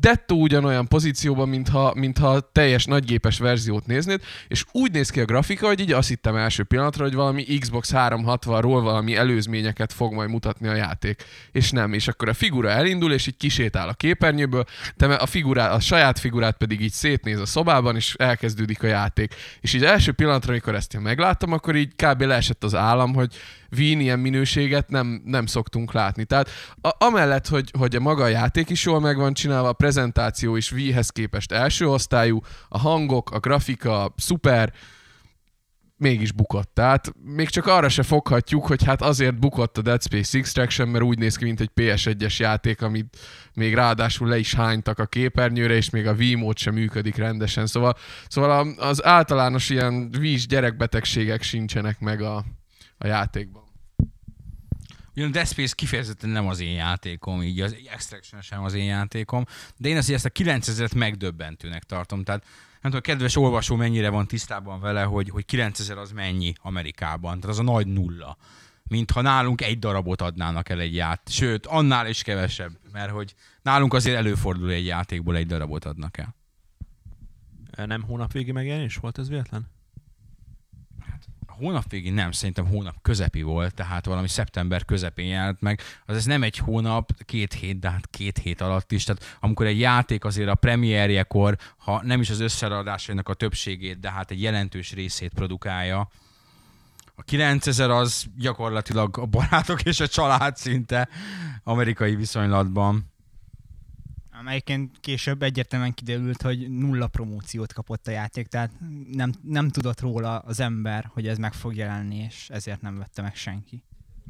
Speaker 3: dettó ugyanolyan pozícióban, mintha, mintha teljes nagygépes verziót néznéd, és úgy néz ki a grafika, hogy így azt hittem első pillanatra, hogy valami Xbox 360-ról valami előzményeket fog majd mutatni a játék. És nem, és akkor a figura elindul, és így kisétál a képernyőből, te a, figurá, a saját figurát pedig így szétnéz a szobában, és elkezdődik a játék. És így első pillanatra, amikor ezt én megláttam, akkor így kb. leesett az állam, hogy Wien ilyen minőséget nem, nem szoktunk látni. Tehát a, amellett, hogy, hogy a maga a játék is jól meg van csinálva, a prezentáció is Wii-hez képest első osztályú, a hangok, a grafika szuper, mégis bukott. Tehát még csak arra se foghatjuk, hogy hát azért bukott a Dead Space Extraction, mert úgy néz ki, mint egy PS1-es játék, amit még ráadásul le is hánytak a képernyőre, és még a Wii mód sem működik rendesen. Szóval, szóval az általános ilyen Wii-s gyerekbetegségek sincsenek meg a, a játékban.
Speaker 1: Ugyan a Dead Space kifejezetten nem az én játékom, így az Extraction sem az én játékom, de én azért ezt a 9000-et megdöbbentőnek tartom. Tehát nem tudom, a kedves olvasó mennyire van tisztában vele, hogy, hogy 9000 az mennyi Amerikában. Tehát az a nagy nulla. Mintha nálunk egy darabot adnának el egy ját. Sőt, annál is kevesebb. Mert hogy nálunk azért előfordul egy játékból egy darabot adnak el.
Speaker 4: Nem hónap végi megjelenés volt ez véletlen?
Speaker 1: Hónap végén nem, szerintem hónap közepi volt, tehát valami szeptember közepén jelent meg. Az ez nem egy hónap, két hét, de hát két hét alatt is. Tehát amikor egy játék azért a premierjekor, ha nem is az összeadásainak a többségét, de hát egy jelentős részét produkálja, a 9000 az gyakorlatilag a barátok és a család szinte amerikai viszonylatban.
Speaker 2: Amelyiként később egyértelműen kiderült, hogy nulla promóciót kapott a játék, tehát nem, nem tudott róla az ember, hogy ez meg fog jelenni, és ezért nem vette meg senki.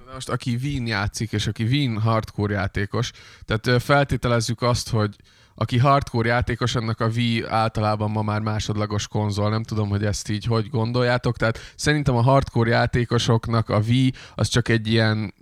Speaker 3: Na Most aki Wien játszik, és aki Wien hardcore játékos, tehát feltételezzük azt, hogy aki hardcore játékos, annak a Wii általában ma már másodlagos konzol. Nem tudom, hogy ezt így hogy gondoljátok. Tehát szerintem a hardcore játékosoknak a Wii az csak egy ilyen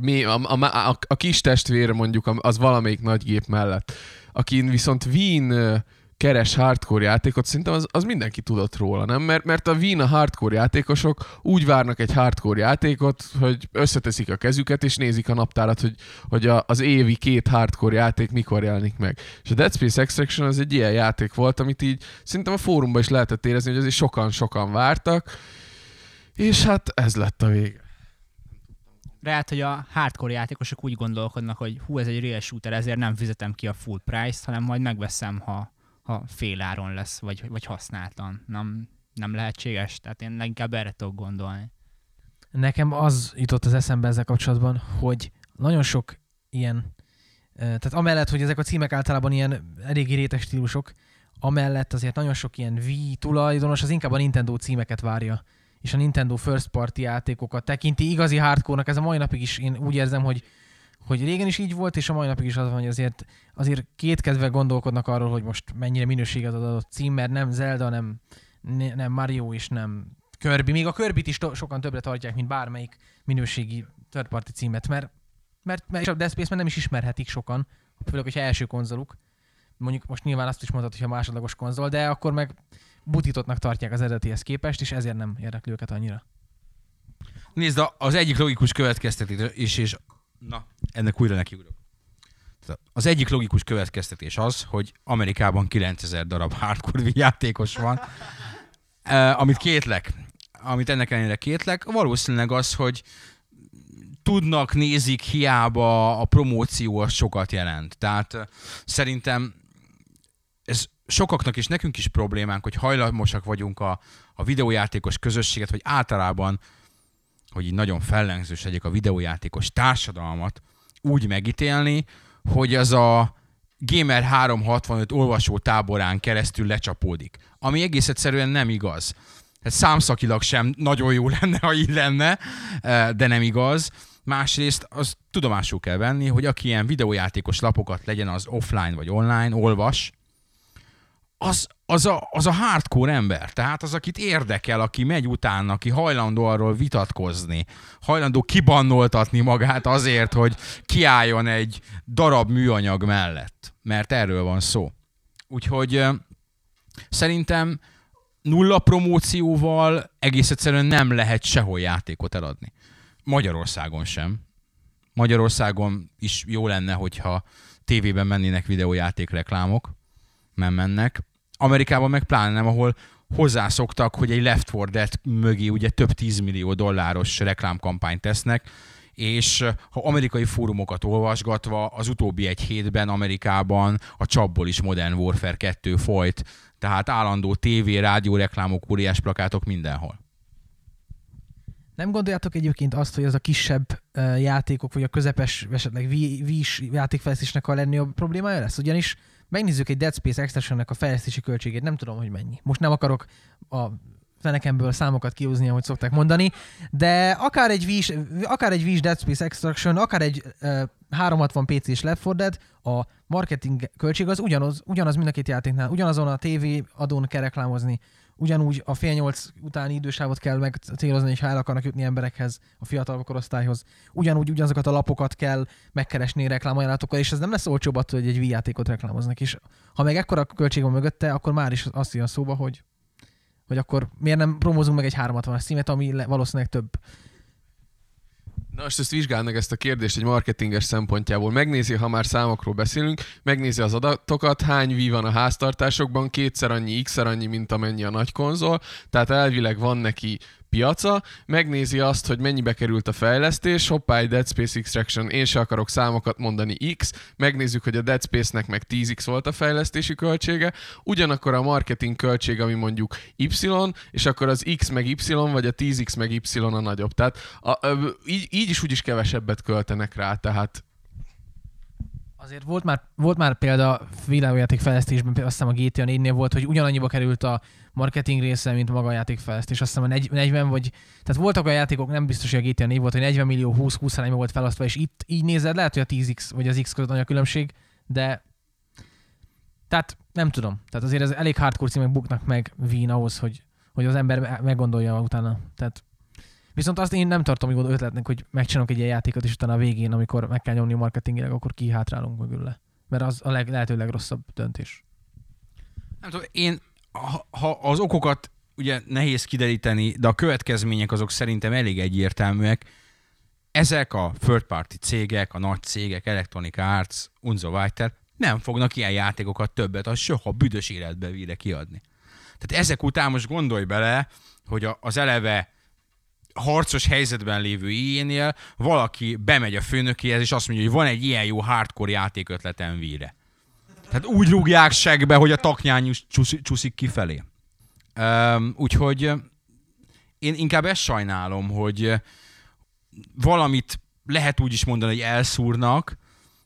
Speaker 3: mi, a, a, a, a kis testvére mondjuk az valamelyik nagy gép mellett. Akin viszont Wien keres hardcore játékot, szerintem az, az mindenki tudott róla, nem? Mert, mert a Wien a hardcore játékosok úgy várnak egy hardcore játékot, hogy összeteszik a kezüket, és nézik a naptárat, hogy, hogy a, az évi két hardcore játék mikor jelenik meg. És a Dead Space Extraction az egy ilyen játék volt, amit így szerintem a fórumban is lehetett érezni, hogy azért sokan-sokan vártak, és hát ez lett a vége.
Speaker 2: Lehet, hogy a hardcore játékosok úgy gondolkodnak, hogy hú, ez egy real shooter, ezért nem fizetem ki a full price-t, hanem majd megveszem, ha, ha fél áron lesz, vagy, vagy használtan. Nem, nem lehetséges? Tehát én leginkább erre tudok gondolni.
Speaker 5: Nekem az jutott az eszembe ezzel kapcsolatban, hogy nagyon sok ilyen, eh, tehát amellett, hogy ezek a címek általában ilyen eléggé rétes stílusok, amellett azért nagyon sok ilyen Wii tulajdonos az inkább a Nintendo címeket várja, és a Nintendo first party játékokat tekinti igazi hardcore-nak. Ez a mai napig is én úgy érzem, hogy hogy régen is így volt, és a mai napig is az van, hogy azért, azért kétkedve gondolkodnak arról, hogy most mennyire minőséget ad az adott cím, mert nem Zelda, nem, ne- nem Mario és nem Kirby. Még a Kirby-t is to- sokan többre tartják, mint bármelyik minőségi third party címet, mert, mert, mert és a Dead Space nem is ismerhetik sokan, főleg, hogyha első konzoluk. Mondjuk most nyilván azt is mondhatod, hogy a másodlagos konzol, de akkor meg butítottnak tartják az eredetihez képest, és ezért nem érdekli őket annyira.
Speaker 1: Nézd, az egyik logikus következtetés, és, és na, ennek újra nekiugrok. Az egyik logikus következtetés az, hogy Amerikában 9000 darab hardcore játékos van, [laughs] eh, amit kétlek, amit ennek ellenére kétlek, valószínűleg az, hogy tudnak, nézik, hiába a promóció az sokat jelent. Tehát eh, szerintem ez sokaknak és nekünk is problémánk, hogy hajlamosak vagyunk a, a videójátékos közösséget, vagy általában, hogy így nagyon fellengzős legyek a videójátékos társadalmat úgy megítélni, hogy az a Gamer 365 olvasó táborán keresztül lecsapódik. Ami egész egyszerűen nem igaz. Ez számszakilag sem nagyon jó [laughs] lenne, ha így lenne, eh, de nem igaz. Másrészt az tudomásul kell venni, hogy aki ilyen videójátékos lapokat legyen az offline vagy online, olvas, az, az, a, az a hardcore ember, tehát az, akit érdekel, aki megy utána, aki hajlandó arról vitatkozni, hajlandó kibannoltatni magát azért, hogy kiálljon egy darab műanyag mellett, mert erről van szó. Úgyhogy szerintem nulla promócióval egész egyszerűen nem lehet sehol játékot eladni. Magyarországon sem. Magyarországon is jó lenne, hogyha tévében mennének videójáték reklámok, nem mennek. Amerikában meg pláne nem, ahol hozzászoktak, hogy egy Left 4 Dead mögé ugye több 10 millió dolláros reklámkampányt tesznek, és ha amerikai fórumokat olvasgatva, az utóbbi egy hétben Amerikában a csapból is Modern Warfare 2 folyt, tehát állandó TV, rádió reklámok, óriás plakátok mindenhol.
Speaker 5: Nem gondoljátok egyébként azt, hogy az a kisebb uh, játékok, vagy a közepes, esetleg Wii-s játékfejlesztésnek a legnagyobb problémája lesz? Ugyanis megnézzük egy Dead Space Extraction-nek a fejlesztési költségét, nem tudom, hogy mennyi. Most nem akarok a fenekemből számokat kihúzni, ahogy szokták mondani, de akár egy Wii-s, akár egy Wii-s Dead Space Extraction, akár egy uh, 360 PC-s Left 4 Dead, a marketing költség az ugyanaz, ugyanaz mind a két játéknál, ugyanazon a TV adón kell reklámozni, ugyanúgy a fél nyolc utáni idősávot kell meg célozni, és el akarnak jutni emberekhez, a fiatal korosztályhoz. Ugyanúgy ugyanazokat a lapokat kell megkeresni reklámajánlatokkal, és ez nem lesz olcsóbb attól, hogy egy Wii játékot reklámoznak. És ha meg ekkora költség van mögötte, akkor már is azt jön szóba, hogy, hogy akkor miért nem promózunk meg egy 360-as címet, ami le, valószínűleg több.
Speaker 3: Na most ezt vizsgál meg ezt a kérdést egy marketinges szempontjából. Megnézi, ha már számokról beszélünk, megnézi az adatokat, hány Wii van a háztartásokban, kétszer annyi, x annyi, mint amennyi a nagy konzol, tehát elvileg van neki piaca, megnézi azt, hogy mennyibe került a fejlesztés, hoppá, egy Dead Space Extraction, én se akarok számokat mondani X, megnézzük, hogy a Dead Space-nek meg 10X volt a fejlesztési költsége, ugyanakkor a marketing költség, ami mondjuk Y, és akkor az X meg Y, vagy a 10X meg Y a nagyobb. Tehát a, a, így, így is úgyis kevesebbet költenek rá, tehát
Speaker 5: Azért volt már, volt már példa világjáték fejlesztésben, azt hiszem a GTA 4-nél volt, hogy ugyanannyiba került a marketing része, mint maga a játékfejlesztés. Azt hiszem a 40 vagy... Tehát voltak a játékok, nem biztos, hogy a GTA 4 volt, hogy 40 millió 20-20 arányban volt felosztva, és itt így nézed, lehet, hogy a 10x vagy az x között nagy a különbség, de tehát nem tudom. Tehát azért ez elég hardcore címek buknak meg Wien ahhoz, hogy, hogy az ember meggondolja utána. Tehát Viszont azt én nem tartom jó ötletnek, hogy megcsinálunk egy ilyen játékot, és utána a végén, amikor meg kell nyomni marketingileg, akkor kihátrálunk mögüle. Mert az a leg, lehető legrosszabb döntés.
Speaker 1: Nem tudom, én, ha, ha az okokat ugye nehéz kideríteni, de a következmények azok szerintem elég egyértelműek. Ezek a third party cégek, a nagy cégek, Electronic Arts, Unzo Weiter nem fognak ilyen játékokat többet az soha büdös életbe vére kiadni. Tehát ezek után most gondolj bele, hogy az eleve harcos helyzetben lévő ilyenél valaki bemegy a főnökéhez, és azt mondja, hogy van egy ilyen jó hardcore játékötletem víre. Tehát úgy rúgják segbe, hogy a taknyány csúszik kifelé. Úgyhogy én inkább ezt sajnálom, hogy valamit lehet úgy is mondani, hogy elszúrnak,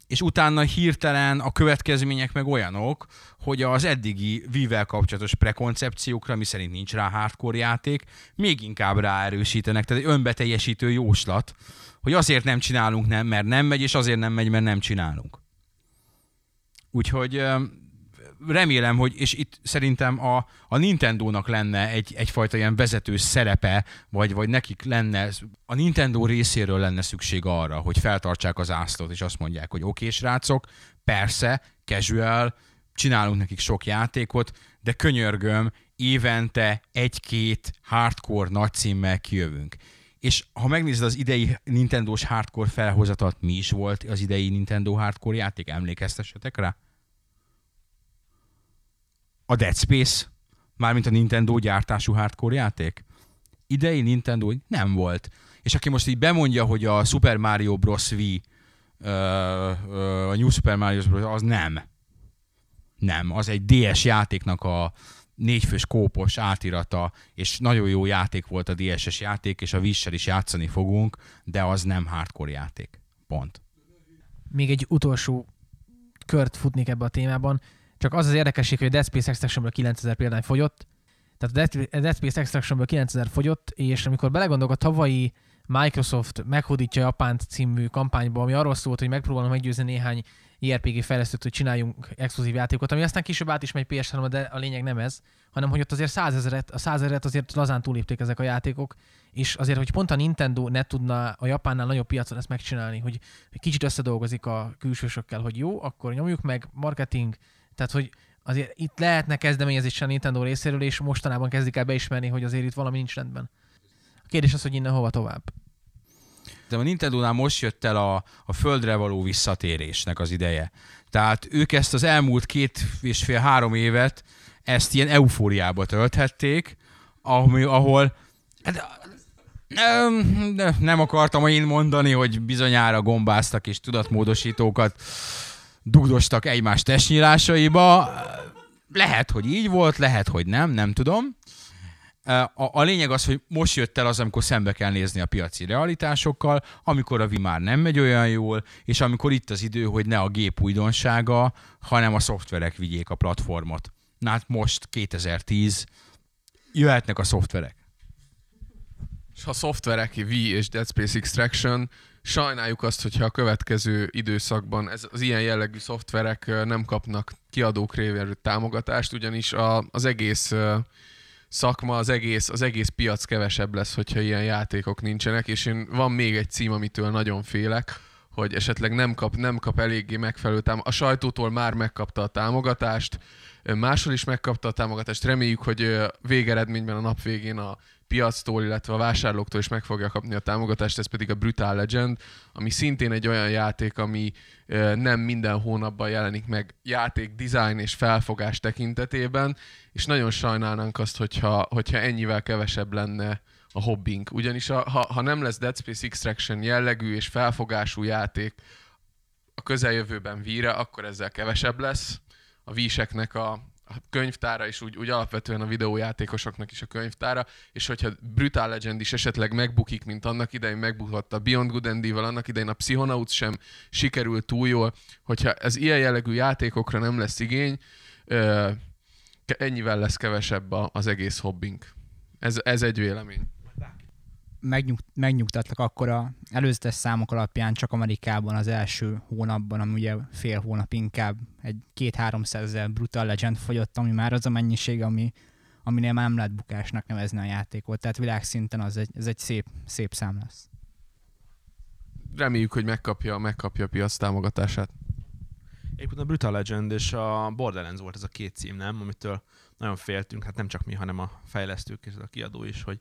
Speaker 1: és utána hirtelen a következmények meg olyanok, hogy az eddigi Vivel kapcsolatos prekoncepciókra, mi szerint nincs rá hardcore játék, még inkább ráerősítenek, tehát egy önbeteljesítő jóslat, hogy azért nem csinálunk, nem, mert nem megy, és azért nem megy, mert nem csinálunk. Úgyhogy remélem, hogy, és itt szerintem a, a Nintendo-nak lenne egy, egyfajta ilyen vezető szerepe, vagy, vagy nekik lenne, a Nintendo részéről lenne szükség arra, hogy feltartsák az ászlót, és azt mondják, hogy oké, srácok, persze, casual, csinálunk nekik sok játékot, de könyörgöm, évente egy-két hardcore nagy címmel kijövünk. És ha megnézed az idei Nintendo-s hardcore felhozatat, mi is volt az idei Nintendo hardcore játék? Emlékeztessetek rá? a Dead Space, mármint a Nintendo gyártású hardcore játék. Idei Nintendo nem volt. És aki most így bemondja, hogy a Super Mario Bros. V, a New Super Mario Bros. az nem. Nem, az egy DS játéknak a négyfős kópos átirata, és nagyon jó játék volt a DSS játék, és a vízsel is játszani fogunk, de az nem hardcore játék. Pont.
Speaker 5: Még egy utolsó kört futnék ebbe a témában. Csak az az érdekesség, hogy a Dead Space Extractionből 9000 példány fogyott, tehát a Dead Space Extractionből 9000 fogyott, és amikor belegondolok a tavalyi Microsoft meghódítja Japánt című kampányba, ami arról szólt, hogy megpróbálom meggyőzni néhány IRPG fejlesztőt, hogy csináljunk exkluzív játékot, ami aztán később át is megy ps de a lényeg nem ez, hanem hogy ott azért százezeret, a százezeret azért lazán túlépték ezek a játékok, és azért, hogy pont a Nintendo ne tudna a Japánnál nagyobb piacon ezt megcsinálni, hogy, hogy kicsit összedolgozik a külsősökkel, hogy jó, akkor nyomjuk meg, marketing, tehát, hogy azért itt lehetne kezdeményezés a Nintendo részéről, és mostanában kezdik el beismerni, hogy azért itt valami nincs rendben. A kérdés az, hogy innen hova tovább.
Speaker 1: De a Nintendo-nál most jött el a, a földre való visszatérésnek az ideje. Tehát ők ezt az elmúlt két és fél-három évet ezt ilyen eufóriába tölthették, ahol, ahol hát, nem, nem akartam én mondani, hogy bizonyára gombáztak és tudatmódosítókat dugdostak egymás testnyílásaiba. Lehet, hogy így volt, lehet, hogy nem, nem tudom. A, a lényeg az, hogy most jött el az, amikor szembe kell nézni a piaci realitásokkal, amikor a VR nem megy olyan jól, és amikor itt az idő, hogy ne a gép újdonsága, hanem a szoftverek vigyék a platformot. Na hát most 2010 jöhetnek a szoftverek.
Speaker 3: És ha szoftverek, V és Dead Space Extraction sajnáljuk azt, hogyha a következő időszakban ez, az ilyen jellegű szoftverek nem kapnak kiadók révén támogatást, ugyanis a, az egész szakma, az egész, az egész piac kevesebb lesz, hogyha ilyen játékok nincsenek, és én, van még egy cím, amitől nagyon félek, hogy esetleg nem kap, nem kap eléggé megfelelő támogatást. A sajtótól már megkapta a támogatást, máshol is megkapta a támogatást. Reméljük, hogy végeredményben a nap végén a piactól, illetve a vásárlóktól is meg fogja kapni a támogatást, ez pedig a Brutal Legend, ami szintén egy olyan játék, ami nem minden hónapban jelenik meg játék, design és felfogás tekintetében, és nagyon sajnálnánk azt, hogyha, hogyha ennyivel kevesebb lenne a hobbink. Ugyanis a, ha, ha nem lesz Dead Space Extraction jellegű és felfogású játék a közeljövőben víre, akkor ezzel kevesebb lesz. A víseknek a, a könyvtára, és úgy, úgy alapvetően a videójátékosoknak is a könyvtára, és hogyha Brutal Legend is esetleg megbukik, mint annak idején megbukott a Beyond Good and Evil, annak idején a Psychonauts sem sikerült túl jól, hogyha ez ilyen jellegű játékokra nem lesz igény, ennyivel lesz kevesebb az egész hobbink. Ez, ez egy vélemény
Speaker 2: megnyugt, megnyugtatlak akkor a előzetes számok alapján csak Amerikában az első hónapban, ami ugye fél hónap inkább egy két 300 ezer Brutal Legend fogyott, ami már az a mennyiség, ami, aminél már nem lehet bukásnak nevezni a játékot. Tehát világszinten az egy, ez egy szép, szép szám lesz.
Speaker 3: Reméljük, hogy megkapja, megkapja a piac támogatását.
Speaker 4: Éppen a Brutal Legend és a Borderlands volt ez a két cím, nem? Amitől nagyon féltünk, hát nem csak mi, hanem a fejlesztők és a kiadó is, hogy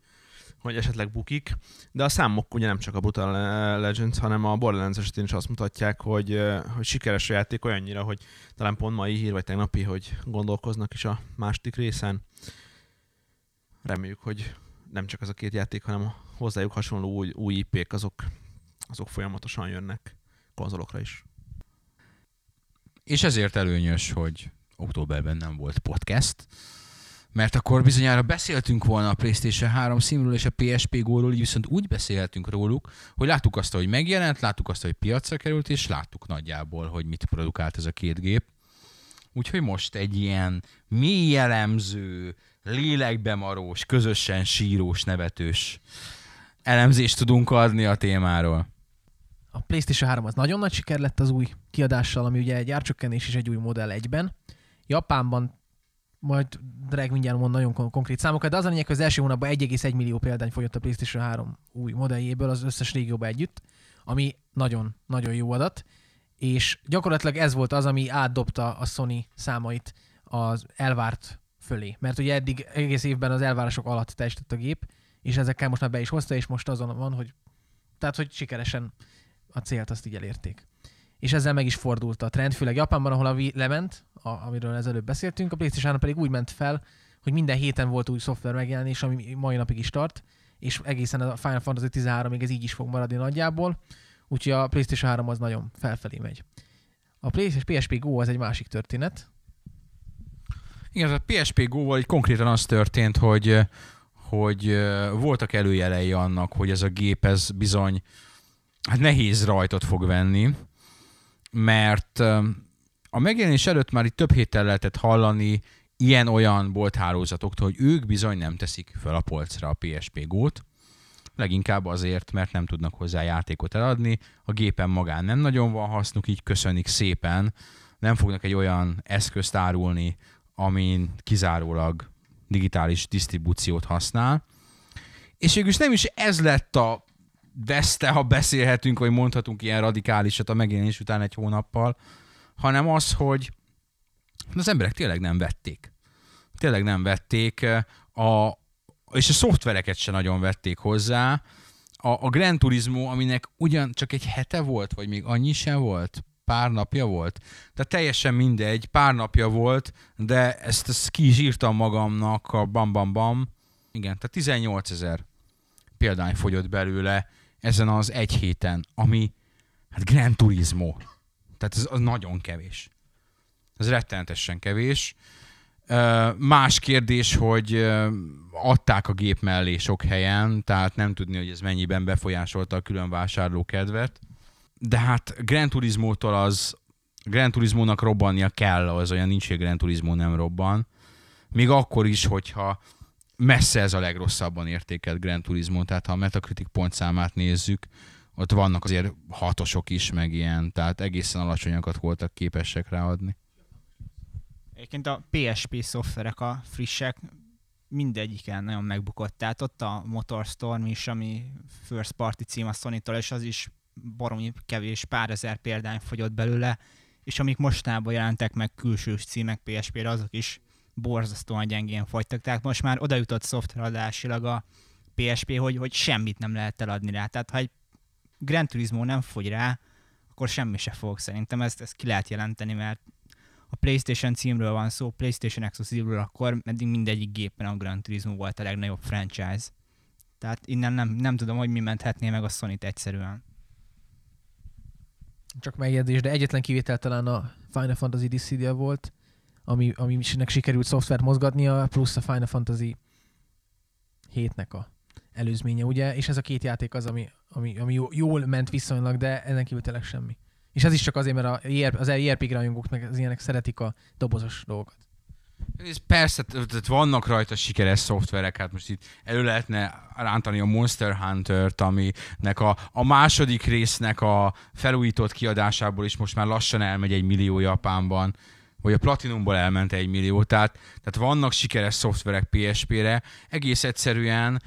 Speaker 4: hogy esetleg bukik, de a számok ugye nem csak a Brutal Legends, hanem a Borderlands esetén is azt mutatják, hogy, hogy sikeres a játék olyannyira, hogy talán pont mai hír, vagy tegnapi, hogy gondolkoznak is a második részen. Reméljük, hogy nem csak az a két játék, hanem hozzájuk hasonló új, új IP-k, azok, azok folyamatosan jönnek konzolokra is.
Speaker 1: És ezért előnyös, hogy októberben nem volt podcast, mert akkor bizonyára beszéltünk volna a PlayStation 3 színről és a PSP góról, így viszont úgy beszélhetünk róluk, hogy láttuk azt, hogy megjelent, láttuk azt, hogy piacra került, és láttuk nagyjából, hogy mit produkált ez a két gép. Úgyhogy most egy ilyen mély jellemző, lélekbemarós, közösen sírós, nevetős elemzést tudunk adni a témáról.
Speaker 5: A PlayStation 3 az nagyon nagy siker lett az új kiadással, ami ugye egy árcsökkenés és egy új modell egyben. Japánban majd Drag mindjárt mond nagyon konkrét számokat, de az a lényeg, hogy az első hónapban 1,1 millió példány folyott a PlayStation 3 új modelljéből az összes régióba együtt, ami nagyon, nagyon jó adat, és gyakorlatilag ez volt az, ami átdobta a Sony számait az elvárt fölé. Mert ugye eddig egész évben az elvárások alatt teljesített a gép, és ezekkel most már be is hozta, és most azon van, hogy tehát, hogy sikeresen a célt azt így elérték és ezzel meg is fordult a trend, főleg Japánban, ahol a Wii lement, a, amiről ezelőtt beszéltünk, a PlayStation pedig úgy ment fel, hogy minden héten volt új szoftver megjelenés, ami mai napig is tart, és egészen a Final Fantasy 13-ig ez így is fog maradni nagyjából, úgyhogy a PlayStation 3 az nagyon felfelé megy. A PSP Go az egy másik történet.
Speaker 1: Igen, a PSP Go-val konkrétan az történt, hogy, hogy voltak előjelei annak, hogy ez a gép ez bizony hát nehéz rajtot fog venni, mert a megjelenés előtt már itt több héttel lehetett hallani ilyen-olyan bolthálózatoktól, hogy ők bizony nem teszik fel a polcra a PSP Go-t, leginkább azért, mert nem tudnak hozzá játékot eladni, a gépen magán nem nagyon van hasznuk, így köszönik szépen, nem fognak egy olyan eszközt árulni, amin kizárólag digitális disztribúciót használ. És végülis nem is ez lett a veszte, ha beszélhetünk, vagy mondhatunk ilyen radikálisat a megjelenés után egy hónappal, hanem az, hogy az emberek tényleg nem vették. Tényleg nem vették, a, és a szoftvereket se nagyon vették hozzá. A, a Gran Turismo, aminek ugyan csak egy hete volt, vagy még annyi sem volt, pár napja volt. Tehát teljesen mindegy, pár napja volt, de ezt, ezt ki is írtam magamnak a bam bam bam. Igen, tehát 18 ezer példány fogyott belőle, ezen az egy héten, ami hát Gran Turismo. Tehát ez az nagyon kevés. Ez rettenetesen kevés. Más kérdés, hogy adták a gép mellé sok helyen, tehát nem tudni, hogy ez mennyiben befolyásolta a külön vásárló kedvet. De hát Gran Turismo-tól az Gran Turismo-nak robbannia kell, az olyan nincs, hogy Gran Turismo nem robban. Még akkor is, hogyha messze ez a legrosszabban értékelt Grand Turismo, tehát ha a Metacritic pontszámát nézzük, ott vannak azért hatosok is, meg ilyen, tehát egészen alacsonyakat voltak képesek ráadni.
Speaker 2: Egyébként a PSP szoftverek a frissek mindegyiken nagyon megbukott. Tehát ott a Motorstorm is, ami first party cím a sony és az is baromi kevés, pár ezer példány fogyott belőle, és amik mostában jelentek meg külsős címek PSP-re, azok is borzasztóan gyengén fogytak. Tehát most már oda jutott szoftveradásilag a PSP, hogy, hogy semmit nem lehet eladni rá. Tehát ha egy Gran Turismo nem fogy rá, akkor semmi se fog. Szerintem ezt, ezt ki lehet jelenteni, mert a PlayStation címről van szó, PlayStation exclusive akkor eddig mindegyik gépen a Gran Turismo volt a legnagyobb franchise. Tehát innen nem, nem tudom, hogy mi menthetné meg a sony egyszerűen.
Speaker 5: Csak megjegyzés, de egyetlen kivétel talán a Final Fantasy Dissidia volt, ami, ami sikerült szoftvert mozgatnia, plusz a Final Fantasy 7-nek a előzménye, ugye? És ez a két játék az, ami, ami, ami jól ment viszonylag, de ezen kívül tényleg semmi. És ez is csak azért, mert a, e az ERP rajongók meg az ilyenek szeretik a dobozos dolgokat.
Speaker 1: Ez persze, tehát vannak rajta sikeres szoftverek, hát most itt elő lehetne rántani a Monster Hunter-t, aminek a, a második résznek a felújított kiadásából is most már lassan elmegy egy millió Japánban, vagy a Platinumból elment egy millió, tehát, tehát vannak sikeres szoftverek PSP-re, egész egyszerűen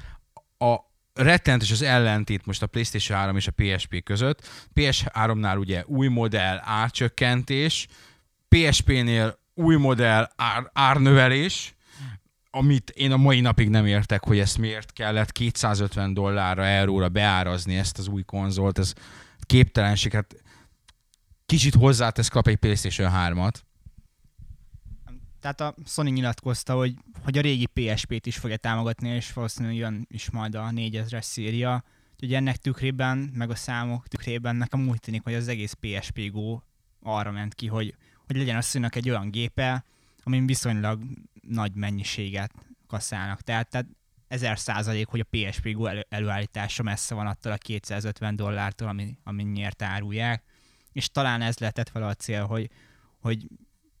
Speaker 1: a, rettentes az ellentét most a PlayStation 3 és a PSP között. PS3-nál ugye új modell, árcsökkentés, PSP-nél új modell, ár, árnövelés, amit én a mai napig nem értek, hogy ezt miért kellett 250 dollárra, euróra beárazni ezt az új konzolt, ez képtelenség, hát kicsit hozzátesz kap egy PlayStation 3-at.
Speaker 2: Tehát a Sony nyilatkozta, hogy, hogy a régi PSP-t is fogja támogatni, és valószínűleg jön is majd a 4000-es széria. Úgyhogy ennek tükrében, meg a számok tükrében nekem úgy tűnik, hogy az egész PSP Go arra ment ki, hogy, hogy legyen a színak egy olyan gépe, amin viszonylag nagy mennyiséget kaszálnak. Tehát, tehát ezer százalék, hogy a PSP Go elő, előállítása messze van attól a 250 dollártól, ami, nyert árulják. És talán ez lehetett vele a cél, hogy, hogy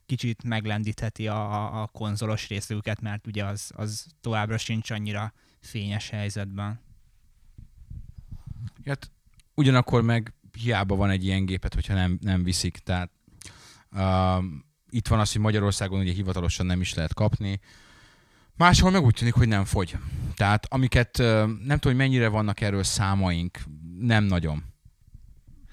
Speaker 2: kicsit meglendítheti a, a, konzolos részüket, mert ugye az, az továbbra sincs annyira fényes helyzetben.
Speaker 1: Hát ugyanakkor meg hiába van egy ilyen gépet, hogyha nem, nem viszik. Tehát uh, itt van az, hogy Magyarországon ugye hivatalosan nem is lehet kapni. Máshol meg úgy tűnik, hogy nem fogy. Tehát amiket nem tudom, hogy mennyire vannak erről számaink, nem nagyon.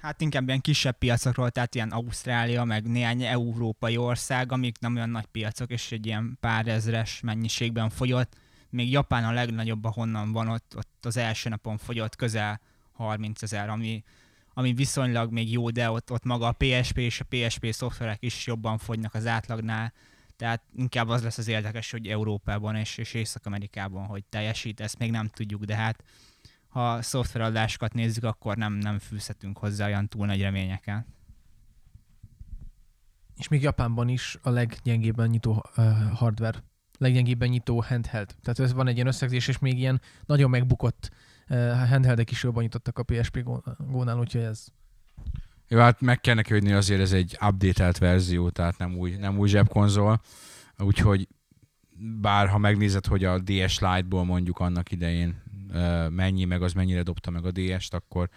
Speaker 2: Hát inkább ilyen kisebb piacokról, tehát ilyen Ausztrália, meg néhány európai ország, amik nem olyan nagy piacok, és egy ilyen pár ezres mennyiségben fogyott. Még Japán a legnagyobb, ahonnan van ott, ott az első napon fogyott közel 30 ezer, ami, ami viszonylag még jó, de ott, ott maga a PSP és a PSP szoftverek is jobban fogynak az átlagnál, tehát inkább az lesz az érdekes, hogy Európában és, és Észak-Amerikában hogy teljesít, ezt még nem tudjuk, de hát ha szoftveradásokat nézzük, akkor nem, nem fűzhetünk hozzá olyan túl nagy reményeket.
Speaker 5: És még Japánban is a leggyengébben nyitó uh, hardware, leggyengébben nyitó handheld. Tehát ez van egy ilyen összegzés, és még ilyen nagyon megbukott uh, handheldek is jobban nyitottak a PSP gónál, úgyhogy ez...
Speaker 1: Jó, hát meg kell neki hogy azért ez egy updatelt verzió, tehát nem új, nem új zsebkonzol, úgyhogy bár ha megnézed, hogy a DS Lite-ból mondjuk annak idején mennyi, meg az mennyire dobta meg a DS-t, akkor,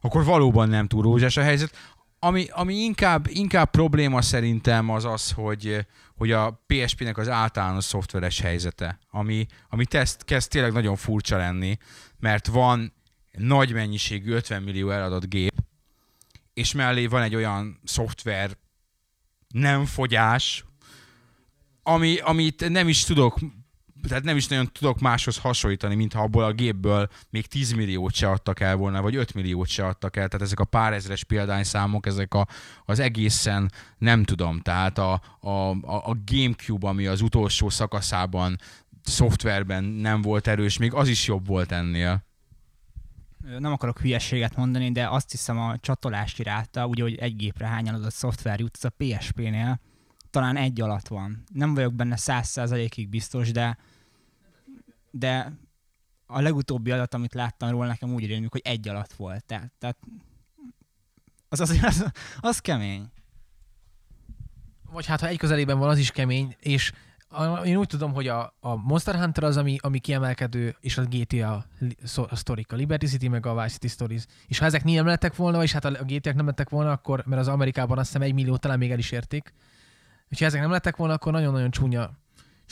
Speaker 1: akkor valóban nem túl rózsás a helyzet. Ami, ami inkább, inkább probléma szerintem az az, hogy, hogy a PSP-nek az általános szoftveres helyzete, ami, ami teszt, kezd tényleg nagyon furcsa lenni, mert van nagy mennyiségű 50 millió eladott gép, és mellé van egy olyan szoftver nem fogyás, ami, amit nem is tudok tehát nem is nagyon tudok máshoz hasonlítani, mintha abból a gépből még 10 milliót se adtak el volna, vagy 5 milliót se adtak el, tehát ezek a pár ezres példányszámok, ezek a, az egészen nem tudom, tehát a, a, a Gamecube, ami az utolsó szakaszában szoftverben nem volt erős, még az is jobb volt ennél.
Speaker 2: Nem akarok hülyeséget mondani, de azt hiszem a csatolási ráta, ugye, hogy egy gépre hányan adott szoftver jut, a PSP-nél talán egy alatt van. Nem vagyok benne száz százalékig biztos, de de a legutóbbi adat, amit láttam róla, nekem úgy rémlik, hogy egy alatt volt. Tehát, tehát az azért az, az kemény.
Speaker 5: Vagy hát, ha egy közelében van, az is kemény, és a, én úgy tudom, hogy a, a Monster Hunter az, ami, ami kiemelkedő, és a GTA a sztorik, a Liberty City meg a Vice City Stories. És ha ezek nem lettek volna, és hát a GTA-k nem lettek volna, akkor, mert az Amerikában azt hiszem egy millió talán még el is érték, és ha ezek nem lettek volna, akkor nagyon-nagyon csúnya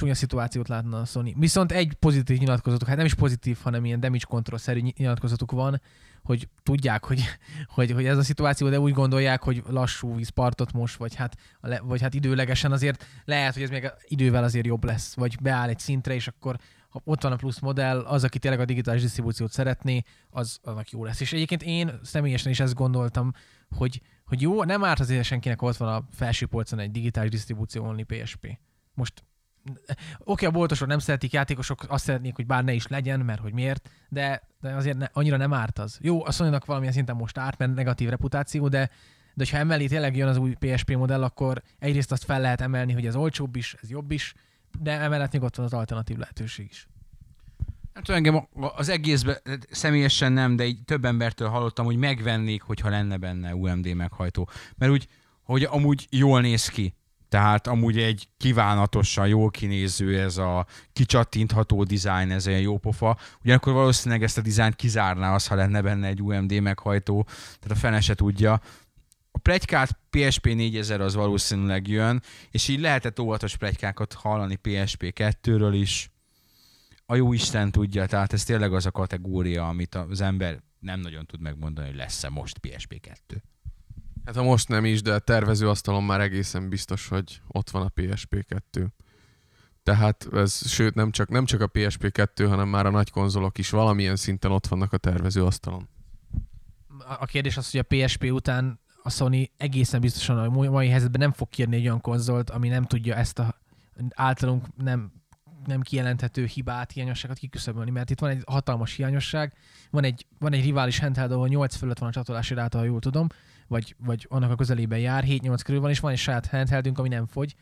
Speaker 5: csúnya szituációt látna a Sony. Viszont egy pozitív nyilatkozatuk, hát nem is pozitív, hanem ilyen damage control-szerű ny- nyilatkozatuk van, hogy tudják, hogy, [laughs] hogy, hogy ez a szituáció, de úgy gondolják, hogy lassú vízpartot most, vagy hát, vagy hát időlegesen azért lehet, hogy ez még idővel azért jobb lesz, vagy beáll egy szintre, és akkor ha ott van a plusz modell, az, aki tényleg a digitális disztribúciót szeretné, az annak jó lesz. És egyébként én személyesen is ezt gondoltam, hogy, hogy jó, nem árt azért senkinek ott van a felső polcon egy digitális disztribúció only PSP. Most oké, a boltosok nem szeretik, játékosok azt szeretnék, hogy bár ne is legyen, mert hogy miért, de, de azért ne, annyira nem árt az. Jó, a sony valamilyen szinten most árt, mert negatív reputáció, de, de ha emellé tényleg jön az új PSP modell, akkor egyrészt azt fel lehet emelni, hogy ez olcsóbb is, ez jobb is, de emellett még ott van az alternatív lehetőség is.
Speaker 1: Nem tudom, engem az egészben személyesen nem, de így több embertől hallottam, hogy megvennék, hogyha lenne benne UMD meghajtó. Mert úgy, hogy amúgy jól néz ki. Tehát amúgy egy kívánatosan jól kinéző ez a kicsattintható dizájn, ez egy jó pofa. Ugyanakkor valószínűleg ezt a dizájnt kizárná az, ha lenne benne egy UMD meghajtó, tehát a fene se tudja. A plegykát PSP 4000 az valószínűleg jön, és így lehetett óvatos plegykákat hallani PSP 2-ről is. A jó Isten tudja, tehát ez tényleg az a kategória, amit az ember nem nagyon tud megmondani, hogy lesz-e most PSP 2.
Speaker 3: Hát ha most nem is, de a tervezőasztalon már egészen biztos, hogy ott van a PSP2. Tehát ez, sőt, nem csak, nem csak a PSP2, hanem már a nagy konzolok is valamilyen szinten ott vannak a tervezőasztalon.
Speaker 5: A kérdés az, hogy a PSP után a Sony egészen biztosan a mai helyzetben nem fog kérni egy olyan konzolt, ami nem tudja ezt a általunk nem, nem kijelenthető hibát, hiányosságot kiküszöbölni, mert itt van egy hatalmas hiányosság, van egy, van egy rivális handheld, ahol 8 fölött van a csatolási ráta, ha jól tudom, vagy, vagy annak a közelében jár, 7-8 körül van, és van egy saját handheldünk, ami nem fogy.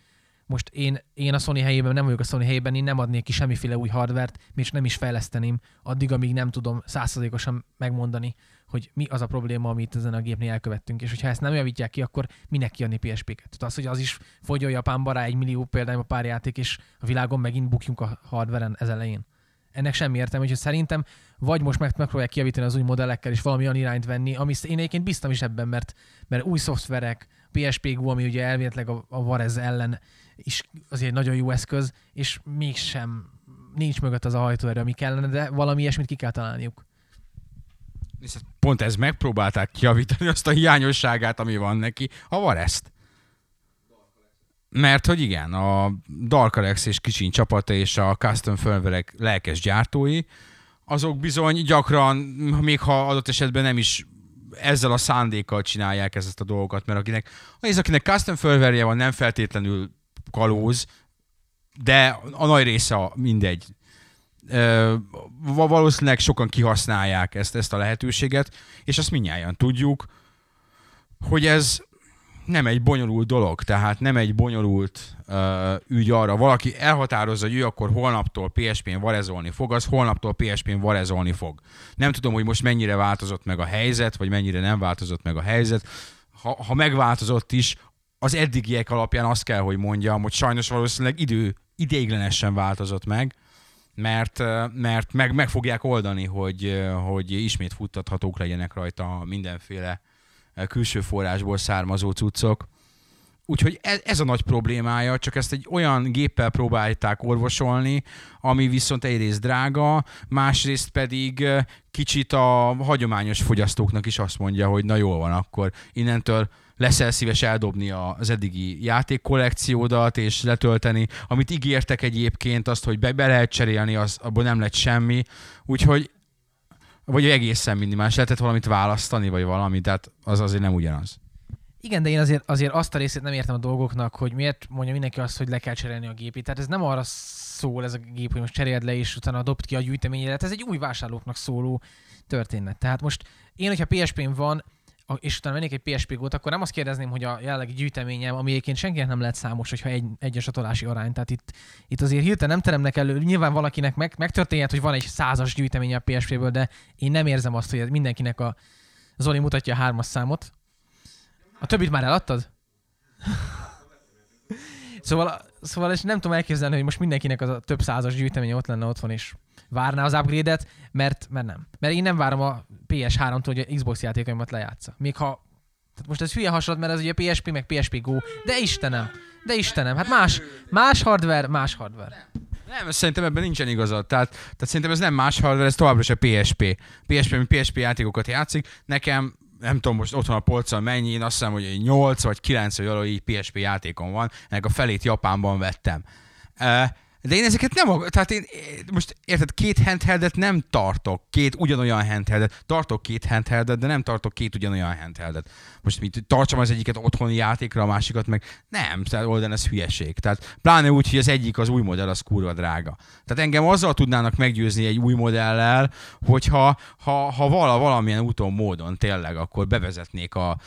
Speaker 5: Most én, én a Sony helyében nem vagyok a Sony helyében, én nem adnék ki semmiféle új hardvert, és nem is fejleszteném, addig, amíg nem tudom százszerzékosan megmondani, hogy mi az a probléma, amit ezen a gépnél elkövettünk. És hogyha ezt nem javítják ki, akkor minek kiadni PSP-ket? Tehát az, hogy az is fogyjon Japánba rá egy millió például a pár játék, és a világon megint bukjunk a hardveren ez elején. Ennek semmi értelme, hogy szerintem vagy most meg, megpróbálják kijavítani az új modellekkel, és valami olyan irányt venni, ami én egyébként biztos is ebben, mert, mert új szoftverek, PSP Go, ami ugye elvileg a, a Varez ellen is azért nagyon jó eszköz, és mégsem nincs mögött az a hajtóerő, ami kellene, de valami ilyesmit ki kell találniuk.
Speaker 1: Pont ez megpróbálták kiavítani azt a hiányosságát, ami van neki, a Varezt. Mert hogy igen, a Dark Alex és Kicsin csapata és a custom firmware lelkes gyártói, azok bizony gyakran, még ha adott esetben nem is ezzel a szándékkal csinálják ezt a dolgokat, mert akinek, az, akinek custom firmware van, nem feltétlenül kalóz, de a nagy része mindegy. Valószínűleg sokan kihasználják ezt, ezt a lehetőséget, és azt mindjárt tudjuk, hogy ez nem egy bonyolult dolog, tehát nem egy bonyolult ügy arra. Valaki elhatározza, hogy ő akkor holnaptól PSP-n varezolni fog, az holnaptól PSP-n varezolni fog. Nem tudom, hogy most mennyire változott meg a helyzet, vagy mennyire nem változott meg a helyzet. Ha, ha megváltozott is, az eddigiek alapján azt kell, hogy mondjam, hogy sajnos valószínűleg idő, ideiglenesen változott meg, mert, mert meg, meg fogják oldani, hogy, hogy ismét futtathatók legyenek rajta mindenféle külső forrásból származó cuccok. Úgyhogy ez, ez a nagy problémája, csak ezt egy olyan géppel próbálták orvosolni, ami viszont egyrészt drága, másrészt pedig kicsit a hagyományos fogyasztóknak is azt mondja, hogy na jól van, akkor innentől leszel szíves eldobni az eddigi játékkollekciódat, és letölteni, amit ígértek egyébként, azt, hogy be, be lehet cserélni, az, abból nem lett semmi. Úgyhogy vagy egészen minimális. Lehetett valamit választani, vagy valami, tehát az azért nem ugyanaz.
Speaker 5: Igen, de én azért, azért azt a részét nem értem a dolgoknak, hogy miért mondja mindenki azt, hogy le kell cserélni a gépét. Tehát ez nem arra szól ez a gép, hogy most cseréld le, és utána dobd ki a gyűjteményedet. Ez egy új vásárlóknak szóló történet. Tehát most én, hogyha PSP-n van, és utána vennék egy PSP gót, akkor nem azt kérdezném, hogy a jelenlegi gyűjteményem, ami egyébként senkinek nem lehet számos, hogyha egy, egyes csatolási arány. Tehát itt, itt azért hirtelen nem teremnek elő, nyilván valakinek meg, megtörténhet, hogy van egy százas gyűjteménye a PSP-ből, de én nem érzem azt, hogy mindenkinek a Zoli mutatja a hármas számot. A többit már eladtad? szóval, szóval és nem tudom elképzelni, hogy most mindenkinek az a több százas gyűjteménye ott lenne otthon, és várná az upgrade-et, mert, mert nem. Mert én nem várom a PS3-tól, hogy a Xbox játékaimat lejátsza. Még ha tehát most ez hülye hasonlat, mert ez ugye PSP meg PSP Go, de Istenem, De Istenem, hát más, más hardware, más hardware.
Speaker 1: Nem, szerintem ebben nincsen igazad. Tehát, tehát szerintem ez nem más hardware, ez továbbra is a PSP. PSP, mi PSP játékokat játszik. Nekem nem tudom most otthon a polcon mennyi, én azt hiszem, hogy 8 vagy 9 vagy valahogy PSP játékom van, ennek a felét Japánban vettem. Uh, de én ezeket nem, tehát én most érted, két handheldet nem tartok, két ugyanolyan handheldet, tartok két handheldet, de nem tartok két ugyanolyan handheldet. Most mit, tartsam az egyiket otthoni játékra, a másikat meg nem, tehát Olden ez hülyeség. Tehát pláne úgy, hogy az egyik az új modell, az kurva drága. Tehát engem azzal tudnának meggyőzni egy új modellel, hogyha ha, ha vala, valamilyen úton, módon tényleg, akkor bevezetnék a,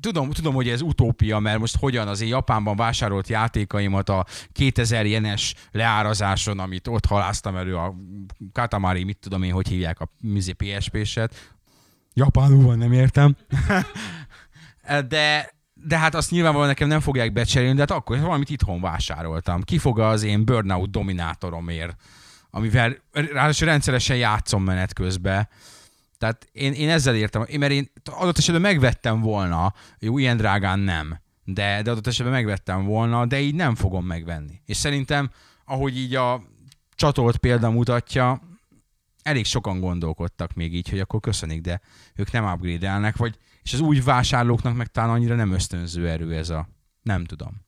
Speaker 1: tudom, tudom, hogy ez utópia, mert most hogyan az én Japánban vásárolt játékaimat a 2000 jenes leárazáson, amit ott haláztam elő, a Katamari, mit tudom én, hogy hívják a PSP-set. Japánul van, nem értem. [laughs] de, de hát azt nyilvánvalóan nekem nem fogják becserélni, de hát akkor valamit itthon vásároltam. Kifog az én Burnout dominátoromért, amivel ráadásul rendszeresen játszom menet közben. Tehát én, én ezzel értem, én, mert én adott esetben megvettem volna, jó, ilyen drágán nem, de, de adott esetben megvettem volna, de így nem fogom megvenni. És szerintem, ahogy így a csatolt példa mutatja, elég sokan gondolkodtak még így, hogy akkor köszönik, de ők nem upgrade-elnek, vagy, és az új vásárlóknak meg talán annyira nem ösztönző erő ez a, nem tudom.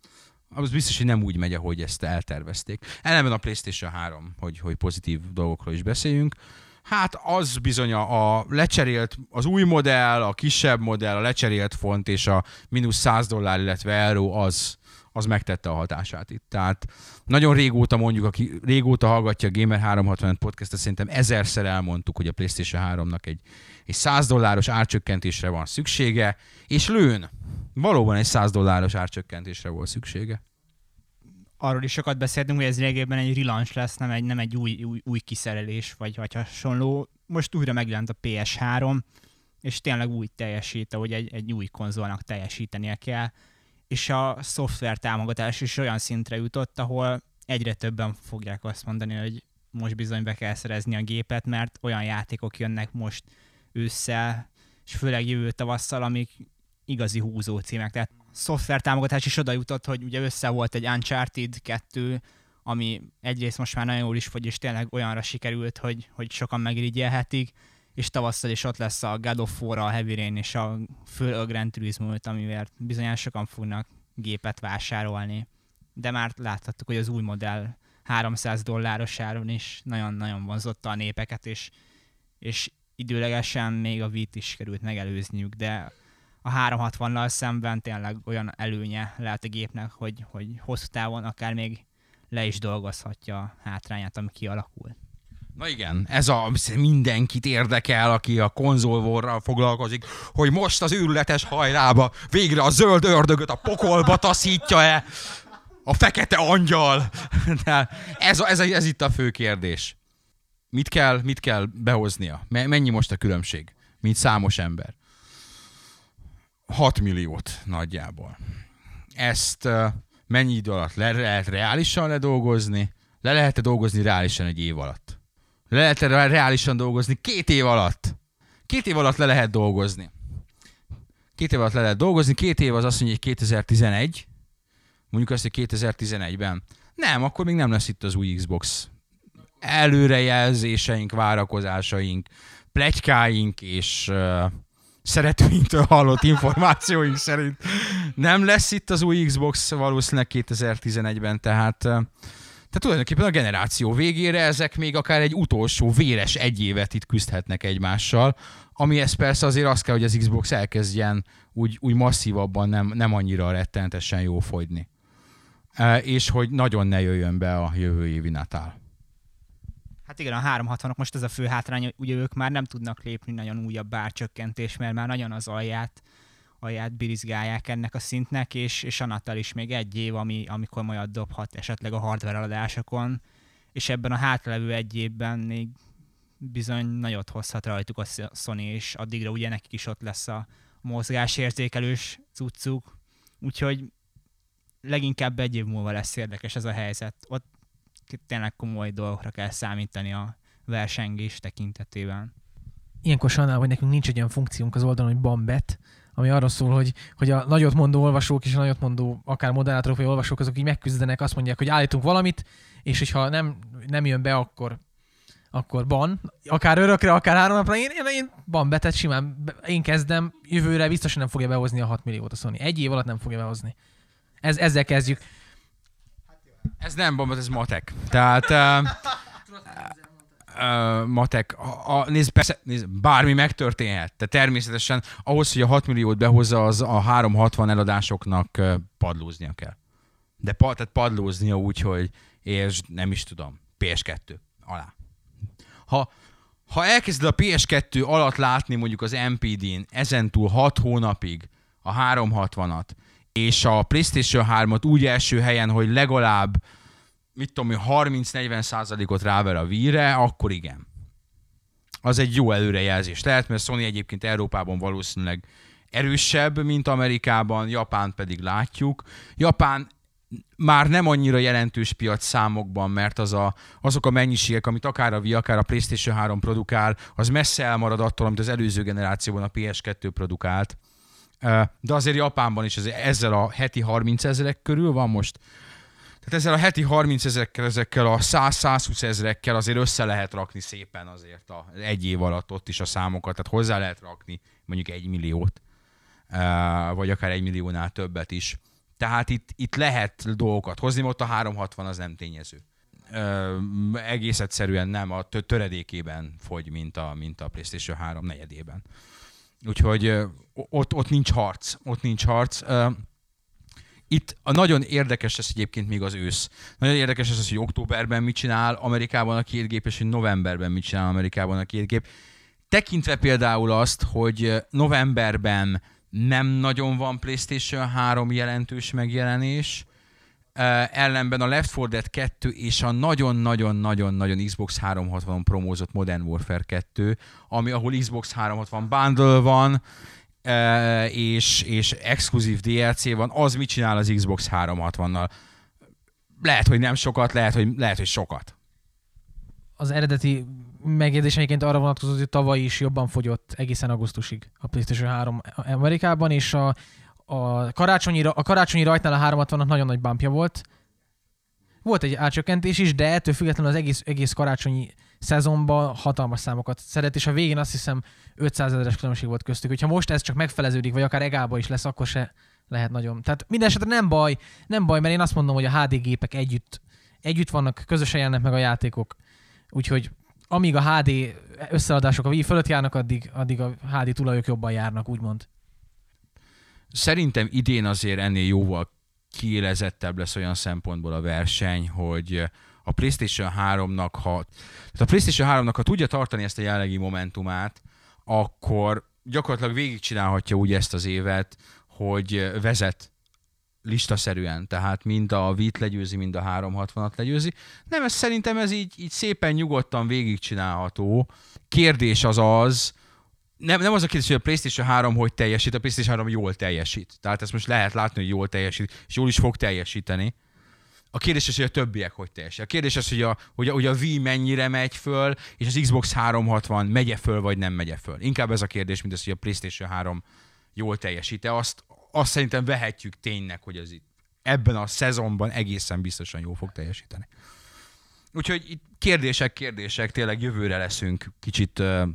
Speaker 1: Az biztos, hogy nem úgy megy, ahogy ezt eltervezték. Ellenben a PlayStation 3, hogy, hogy pozitív dolgokról is beszéljünk. Hát az bizony a, a lecserélt, az új modell, a kisebb modell, a lecserélt font és a mínusz 100 dollár, illetve euró az, az megtette a hatását itt. Tehát nagyon régóta mondjuk, aki régóta hallgatja a Gamer 365 podcastet, szerintem ezerszer elmondtuk, hogy a PlayStation 3-nak egy, egy 100 dolláros árcsökkentésre van szüksége, és lőn. Valóban egy 100 dolláros árcsökkentésre volt szüksége.
Speaker 2: Arról is sokat beszéltünk, hogy ez régében egy relaunch lesz, nem egy, nem egy új, új, új kiszerelés, vagy, vagy hasonló. Most újra megjelent a PS3, és tényleg úgy teljesít, hogy egy, egy új konzolnak teljesítenie kell és a szoftver támogatás is olyan szintre jutott, ahol egyre többen fogják azt mondani, hogy most bizony be kell szerezni a gépet, mert olyan játékok jönnek most ősszel, és főleg jövő tavasszal, amik igazi húzó címek. Tehát szoftver támogatás is oda jutott, hogy ugye össze volt egy Uncharted 2, ami egyrészt most már nagyon jól is fogy, és tényleg olyanra sikerült, hogy, hogy sokan megirigyelhetik, és tavasszal is ott lesz a God of War, a Heavy Rain és a fő a Grand Turismo, amivel bizonyos sokan fognak gépet vásárolni. De már láthattuk, hogy az új modell 300 dolláros áron is nagyon-nagyon vonzotta a népeket, és, és időlegesen még a vít is került megelőzniük, de a 360-nal szemben tényleg olyan előnye lehet a gépnek, hogy, hogy hosszú távon akár még le is dolgozhatja a hátrányát, ami kialakul.
Speaker 1: Na igen, ez a mindenkit érdekel, aki a konzolvorral foglalkozik, hogy most az őrületes hajrába végre a zöld ördögöt a pokolba taszítja-e a fekete angyal. [laughs] De ez, ez, ez itt a fő kérdés. Mit kell, mit kell behoznia? Mennyi most a különbség, mint számos ember? 6 milliót nagyjából. Ezt mennyi idő alatt le lehet reálisan ledolgozni? Le lehet-e dolgozni reálisan egy év alatt? Le lehet erre reálisan dolgozni két év alatt. Két év alatt le lehet dolgozni. Két év alatt le lehet dolgozni, két év az azt mondja, hogy 2011. Mondjuk azt, hogy 2011-ben. Nem, akkor még nem lesz itt az új Xbox. Előrejelzéseink, várakozásaink, plegykáink és uh, szeretőinktől hallott információink szerint nem lesz itt az új Xbox valószínűleg 2011-ben, tehát uh, tehát tulajdonképpen a generáció végére ezek még akár egy utolsó véres egy évet itt küzdhetnek egymással, ami ez persze azért az kell, hogy az Xbox elkezdjen úgy, úgy masszívabban nem, nem annyira rettenetesen jó fogyni. E, és hogy nagyon ne jöjjön be a jövő évi Natal.
Speaker 2: Hát igen, a 360-ok most ez a fő hátrány, ugye ők már nem tudnak lépni nagyon újabb bárcsökkentés, mert már nagyon az alját alját birizgálják ennek a szintnek, és, és annattal is még egy év, ami, amikor majd dobhat esetleg a hardware adásokon, és ebben a hátlevő egy évben még bizony nagyot hozhat rajtuk a Sony, és addigra ugye nekik is ott lesz a mozgásérzékelős cuccuk, úgyhogy leginkább egy év múlva lesz érdekes ez a helyzet. Ott tényleg komoly dolgokra kell számítani a versengés tekintetében.
Speaker 5: Ilyenkor sajnálom, hogy nekünk nincs egy olyan funkciónk az oldalon, hogy bambet, ami arról szól, hogy, hogy a nagyot mondó olvasók és a nagyot mondó akár moderátorok vagy olvasók azok így megküzdenek, azt mondják, hogy állítunk valamit, és hogyha nem, nem jön be, akkor akkor ban, akár örökre, akár három napra, én, én, én ban betett simán, én kezdem, jövőre biztosan nem fogja behozni a 6 milliót a Sony. Egy év alatt nem fogja behozni. Ez, ezzel kezdjük.
Speaker 1: Ez nem bomba, ez matek. Tehát... Uh, uh, matek, a, a, nézd, persze, nézd, bármi megtörténhet. De természetesen ahhoz, hogy a 6 milliót behozza, az a 360 eladásoknak padlóznia kell. De pa, tehát padlóznia úgy, hogy és nem is tudom, PS2 alá. Ha, ha elkezded a PS2 alatt látni mondjuk az MPD-n ezentúl 6 hónapig a 360-at, és a PlayStation 3-at úgy első helyen, hogy legalább mit tudom, én, 30-40 százalékot ráver a víre, akkor igen. Az egy jó előrejelzés lehet, mert Sony egyébként Európában valószínűleg erősebb, mint Amerikában, Japán pedig látjuk. Japán már nem annyira jelentős piac számokban, mert az a, azok a mennyiségek, amit akár a Wii, akár a PlayStation 3 produkál, az messze elmarad attól, amit az előző generációban a PS2 produkált. De azért Japánban is ez, ezzel a heti 30 ezerek körül van most. Tehát ezzel a heti 30 ezekkel, ezekkel a 100-120 ezerekkel azért össze lehet rakni szépen azért a, egy év alatt ott is a számokat, tehát hozzá lehet rakni mondjuk egy milliót, ö, vagy akár egy milliónál többet is. Tehát itt, itt lehet dolgokat hozni, ott a 360 az nem tényező. Ö, egész egyszerűen nem, a tö- töredékében fogy, mint a, mint a PlayStation 3 negyedében. Úgyhogy ö, ott, ott nincs harc, ott nincs harc. Ö, itt a nagyon érdekes lesz egyébként még az ősz. Nagyon érdekes lesz hogy októberben mit csinál Amerikában a két gép, és hogy novemberben mit csinál Amerikában a két gép. Tekintve például azt, hogy novemberben nem nagyon van PlayStation 3 jelentős megjelenés, ellenben a Left 4 Dead 2 és a nagyon-nagyon-nagyon-nagyon Xbox 360 promózott Modern Warfare 2, ami ahol Xbox 360 bundle van, és, és exkluzív DLC van, az mit csinál az Xbox 360-nal? Lehet, hogy nem sokat, lehet, hogy, lehet, hogy sokat.
Speaker 5: Az eredeti megjegyzés egyébként arra vonatkozott, hogy tavaly is jobban fogyott egészen augusztusig a PlayStation 3 Amerikában, és a, a, karácsonyi, a karácsonyi rajtnál a 360 nagyon nagy bumpja volt. Volt egy átcsökkentés is, de ettől függetlenül az egész, egész karácsonyi szezonban hatalmas számokat szedett, és a végén azt hiszem 500 ezeres különbség volt köztük. Hogyha most ez csak megfeleződik, vagy akár egába is lesz, akkor se lehet nagyon. Tehát minden esetre nem baj, nem baj, mert én azt mondom, hogy a HD gépek együtt, együtt vannak, közösen jelennek meg a játékok. Úgyhogy amíg a HD összeadások a Wii fölött járnak, addig, addig a HD tulajok jobban járnak, úgymond.
Speaker 1: Szerintem idén azért ennél jóval kiélezettebb lesz olyan szempontból a verseny, hogy a PlayStation 3-nak, ha, tehát a PlayStation 3-nak, ha tudja tartani ezt a jelenlegi momentumát, akkor gyakorlatilag végigcsinálhatja úgy ezt az évet, hogy vezet listaszerűen, tehát mind a Vit legyőzi, mind a 360-at legyőzi. Nem, ez szerintem ez így, így szépen nyugodtan végigcsinálható. Kérdés az az, nem, nem az a kérdés, hogy a PlayStation 3 hogy teljesít, a PlayStation 3 jól teljesít. Tehát ezt most lehet látni, hogy jól teljesít, és jól is fog teljesíteni. A kérdés az, hogy a többiek hogy teljesít. A kérdés az, hogy a, hogy a, hogy a Wii mennyire megy föl, és az Xbox 360 megye föl, vagy nem megye föl. Inkább ez a kérdés, mint az, hogy a PlayStation 3 jól teljesít. Azt, azt szerintem vehetjük ténynek, hogy ez itt ebben a szezonban egészen biztosan jól fog teljesíteni. Úgyhogy itt kérdések, kérdések, tényleg jövőre leszünk kicsit uh,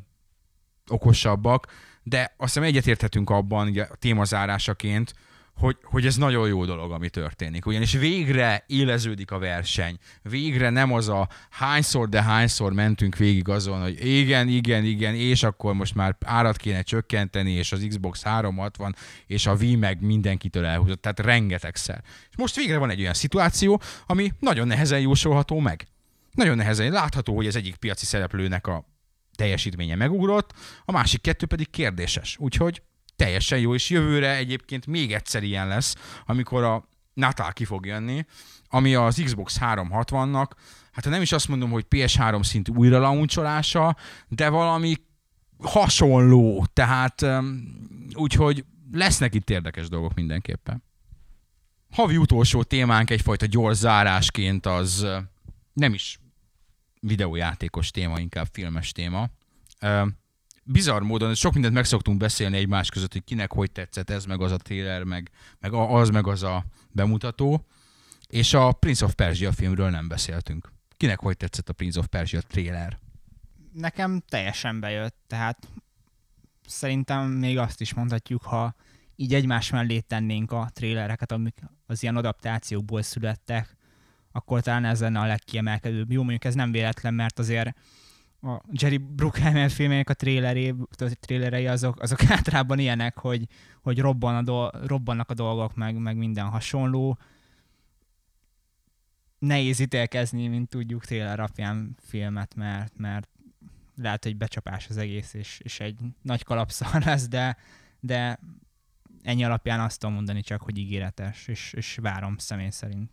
Speaker 1: okosabbak, de azt hiszem egyetérthetünk abban, ugye a témazárásaként, hogy, hogy ez nagyon jó dolog, ami történik. Ugyanis végre éleződik a verseny. Végre nem az a hányszor, de hányszor mentünk végig azon, hogy igen, igen, igen, és akkor most már árat kéne csökkenteni, és az Xbox 360, és a Wii meg mindenkitől elhúzott. Tehát rengetegszer. És most végre van egy olyan szituáció, ami nagyon nehezen jósolható meg. Nagyon nehezen látható, hogy az egyik piaci szereplőnek a teljesítménye megugrott, a másik kettő pedig kérdéses. Úgyhogy teljesen jó, és jövőre egyébként még egyszer ilyen lesz, amikor a Natal ki fog jönni, ami az Xbox 360-nak, hát nem is azt mondom, hogy PS3 szintű újra launcsolása, de valami hasonló, tehát úgyhogy lesznek itt érdekes dolgok mindenképpen. Havi utolsó témánk egyfajta gyors zárásként az nem is videójátékos téma, inkább filmes téma. Bizarr módon sok mindent meg szoktunk beszélni egymás között, hogy kinek hogy tetszett ez, meg az a trailer, meg, meg az, meg az a bemutató, és a Prince of Persia filmről nem beszéltünk. Kinek hogy tetszett a Prince of Persia trailer?
Speaker 2: Nekem teljesen bejött, tehát szerintem még azt is mondhatjuk, ha így egymás mellé tennénk a trélereket, amik az ilyen adaptációkból születtek, akkor talán ez lenne a legkiemelkedőbb. Jó, mondjuk ez nem véletlen, mert azért a Jerry Bruckheimer filmének a tréleré, trélerei azok, azok [laughs] általában ilyenek, hogy, hogy robban a do, robbannak a dolgok, meg, meg minden hasonló. Nehéz ítélkezni, mint tudjuk, tréler alapján filmet, mert, mert lehet, hogy becsapás az egész, és, és egy nagy kalapszal [laughs] lesz, de, de ennyi alapján azt tudom mondani csak, hogy ígéretes, és, és várom személy szerint.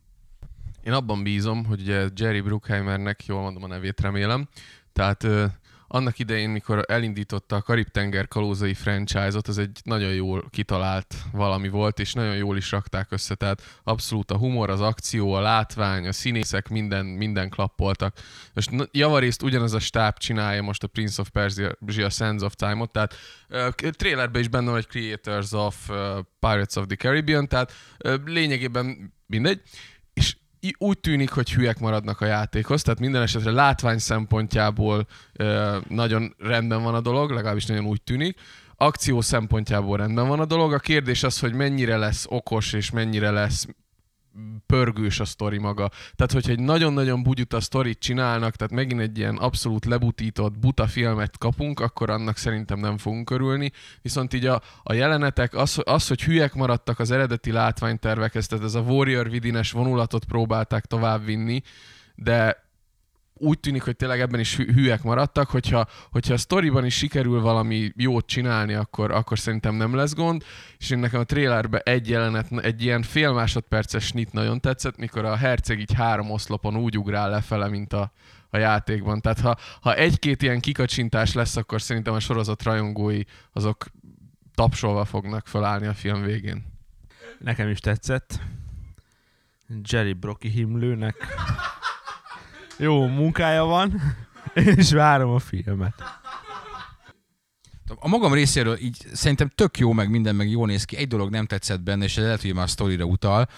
Speaker 3: Én abban bízom, hogy ugye Jerry Bruckheimernek, jól mondom a nevét, remélem, tehát annak idején, mikor elindította a Karib-tenger kalózai franchise-ot, az egy nagyon jól kitalált valami volt, és nagyon jól is rakták össze, tehát abszolút a humor, az akció, a látvány, a színészek, minden, minden klappoltak. Most javarészt ugyanaz a stáb csinálja most a Prince of Persia Sands of Time-ot, tehát uh, trailerben is benne van egy Creators of uh, Pirates of the Caribbean, tehát uh, lényegében mindegy, úgy tűnik, hogy hülyek maradnak a játékhoz, tehát minden esetre látvány szempontjából nagyon rendben van a dolog, legalábbis nagyon úgy tűnik. Akció szempontjából rendben van a dolog. A kérdés az, hogy mennyire lesz okos és mennyire lesz pörgős a sztori maga. Tehát, hogyha egy nagyon-nagyon bugyuta sztorit csinálnak, tehát megint egy ilyen abszolút lebutított, buta filmet kapunk, akkor annak szerintem nem fogunk örülni. Viszont így a, a jelenetek, az, az, hogy hülyek maradtak az eredeti látványtervekhez, tehát ez a Warrior vidines vonulatot próbálták továbbvinni, de úgy tűnik, hogy tényleg ebben is hülyek maradtak, hogyha, hogyha a sztoriban is sikerül valami jót csinálni, akkor, akkor szerintem nem lesz gond, és én nekem a trailerben egy jelenet, egy ilyen fél másodperces snit nagyon tetszett, mikor a herceg így három oszlopon úgy ugrál lefele, mint a, a játékban. Tehát ha, ha egy-két ilyen kikacsintás lesz, akkor szerintem a sorozat rajongói azok tapsolva fognak felállni a film végén.
Speaker 4: Nekem is tetszett. Jerry Brocky himlőnek jó munkája van, és várom a filmet.
Speaker 1: A magam részéről így szerintem tök jó, meg minden, meg jól néz ki. Egy dolog nem tetszett benne, és lehet, hogy már a sztorira utal,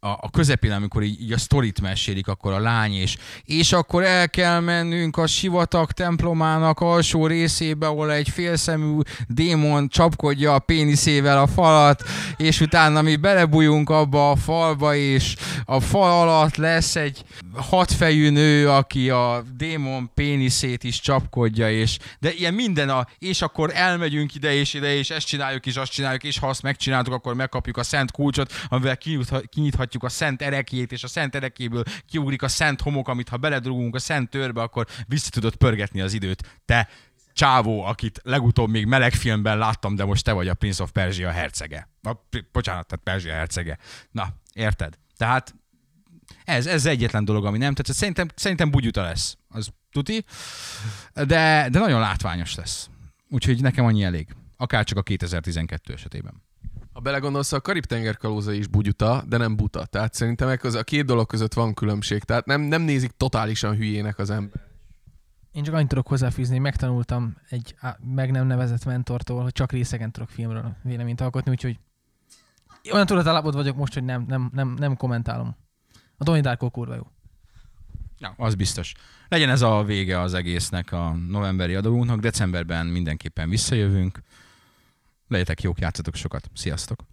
Speaker 1: a, a közepén, amikor így, így a sztorit mesélik, akkor a lány és és akkor el kell mennünk a sivatag templomának alsó részébe, ahol egy félszemű démon csapkodja a péniszével a falat, és utána mi belebújunk abba a falba, és a fal alatt lesz egy hatfejű nő, aki a démon péniszét is csapkodja, és de ilyen minden a, és akkor elmegyünk ide és ide, és ezt csináljuk, és azt csináljuk, és ha azt megcsináltuk, akkor megkapjuk a szent kulcsot, amivel kinyithatjuk láthatjuk a szent erekjét, és a szent erekéből kiugrik a szent homok, amit ha beledrugunk a szent törbe, akkor vissza tudod pörgetni az időt. Te csávó, akit legutóbb még meleg filmben láttam, de most te vagy a Prince of Persia hercege. A, bocsánat, tehát Persia hercege. Na, érted? Tehát ez, ez egyetlen dolog, ami nem tetszett. Szerintem, szerintem bugyuta lesz, az tuti, de, de nagyon látványos lesz. Úgyhogy nekem annyi elég. Akár csak a 2012 esetében.
Speaker 3: Ha belegondolsz, a Karib-tenger kalóza is bugyuta, de nem buta. Tehát szerintem a két dolog között van különbség. Tehát nem, nem nézik totálisan hülyének az ember.
Speaker 5: Én csak annyit tudok hozzáfűzni, megtanultam egy meg nem nevezett mentortól, hogy csak részegen tudok filmről véleményt alkotni, úgyhogy olyan tudatállapot vagyok most, hogy nem, nem, nem, nem kommentálom. A Donnie Darko kurva jó.
Speaker 1: Ja, az biztos. Legyen ez a vége az egésznek a novemberi adóunknak. Decemberben mindenképpen visszajövünk. Legyetek jók, játszatok sokat. Sziasztok!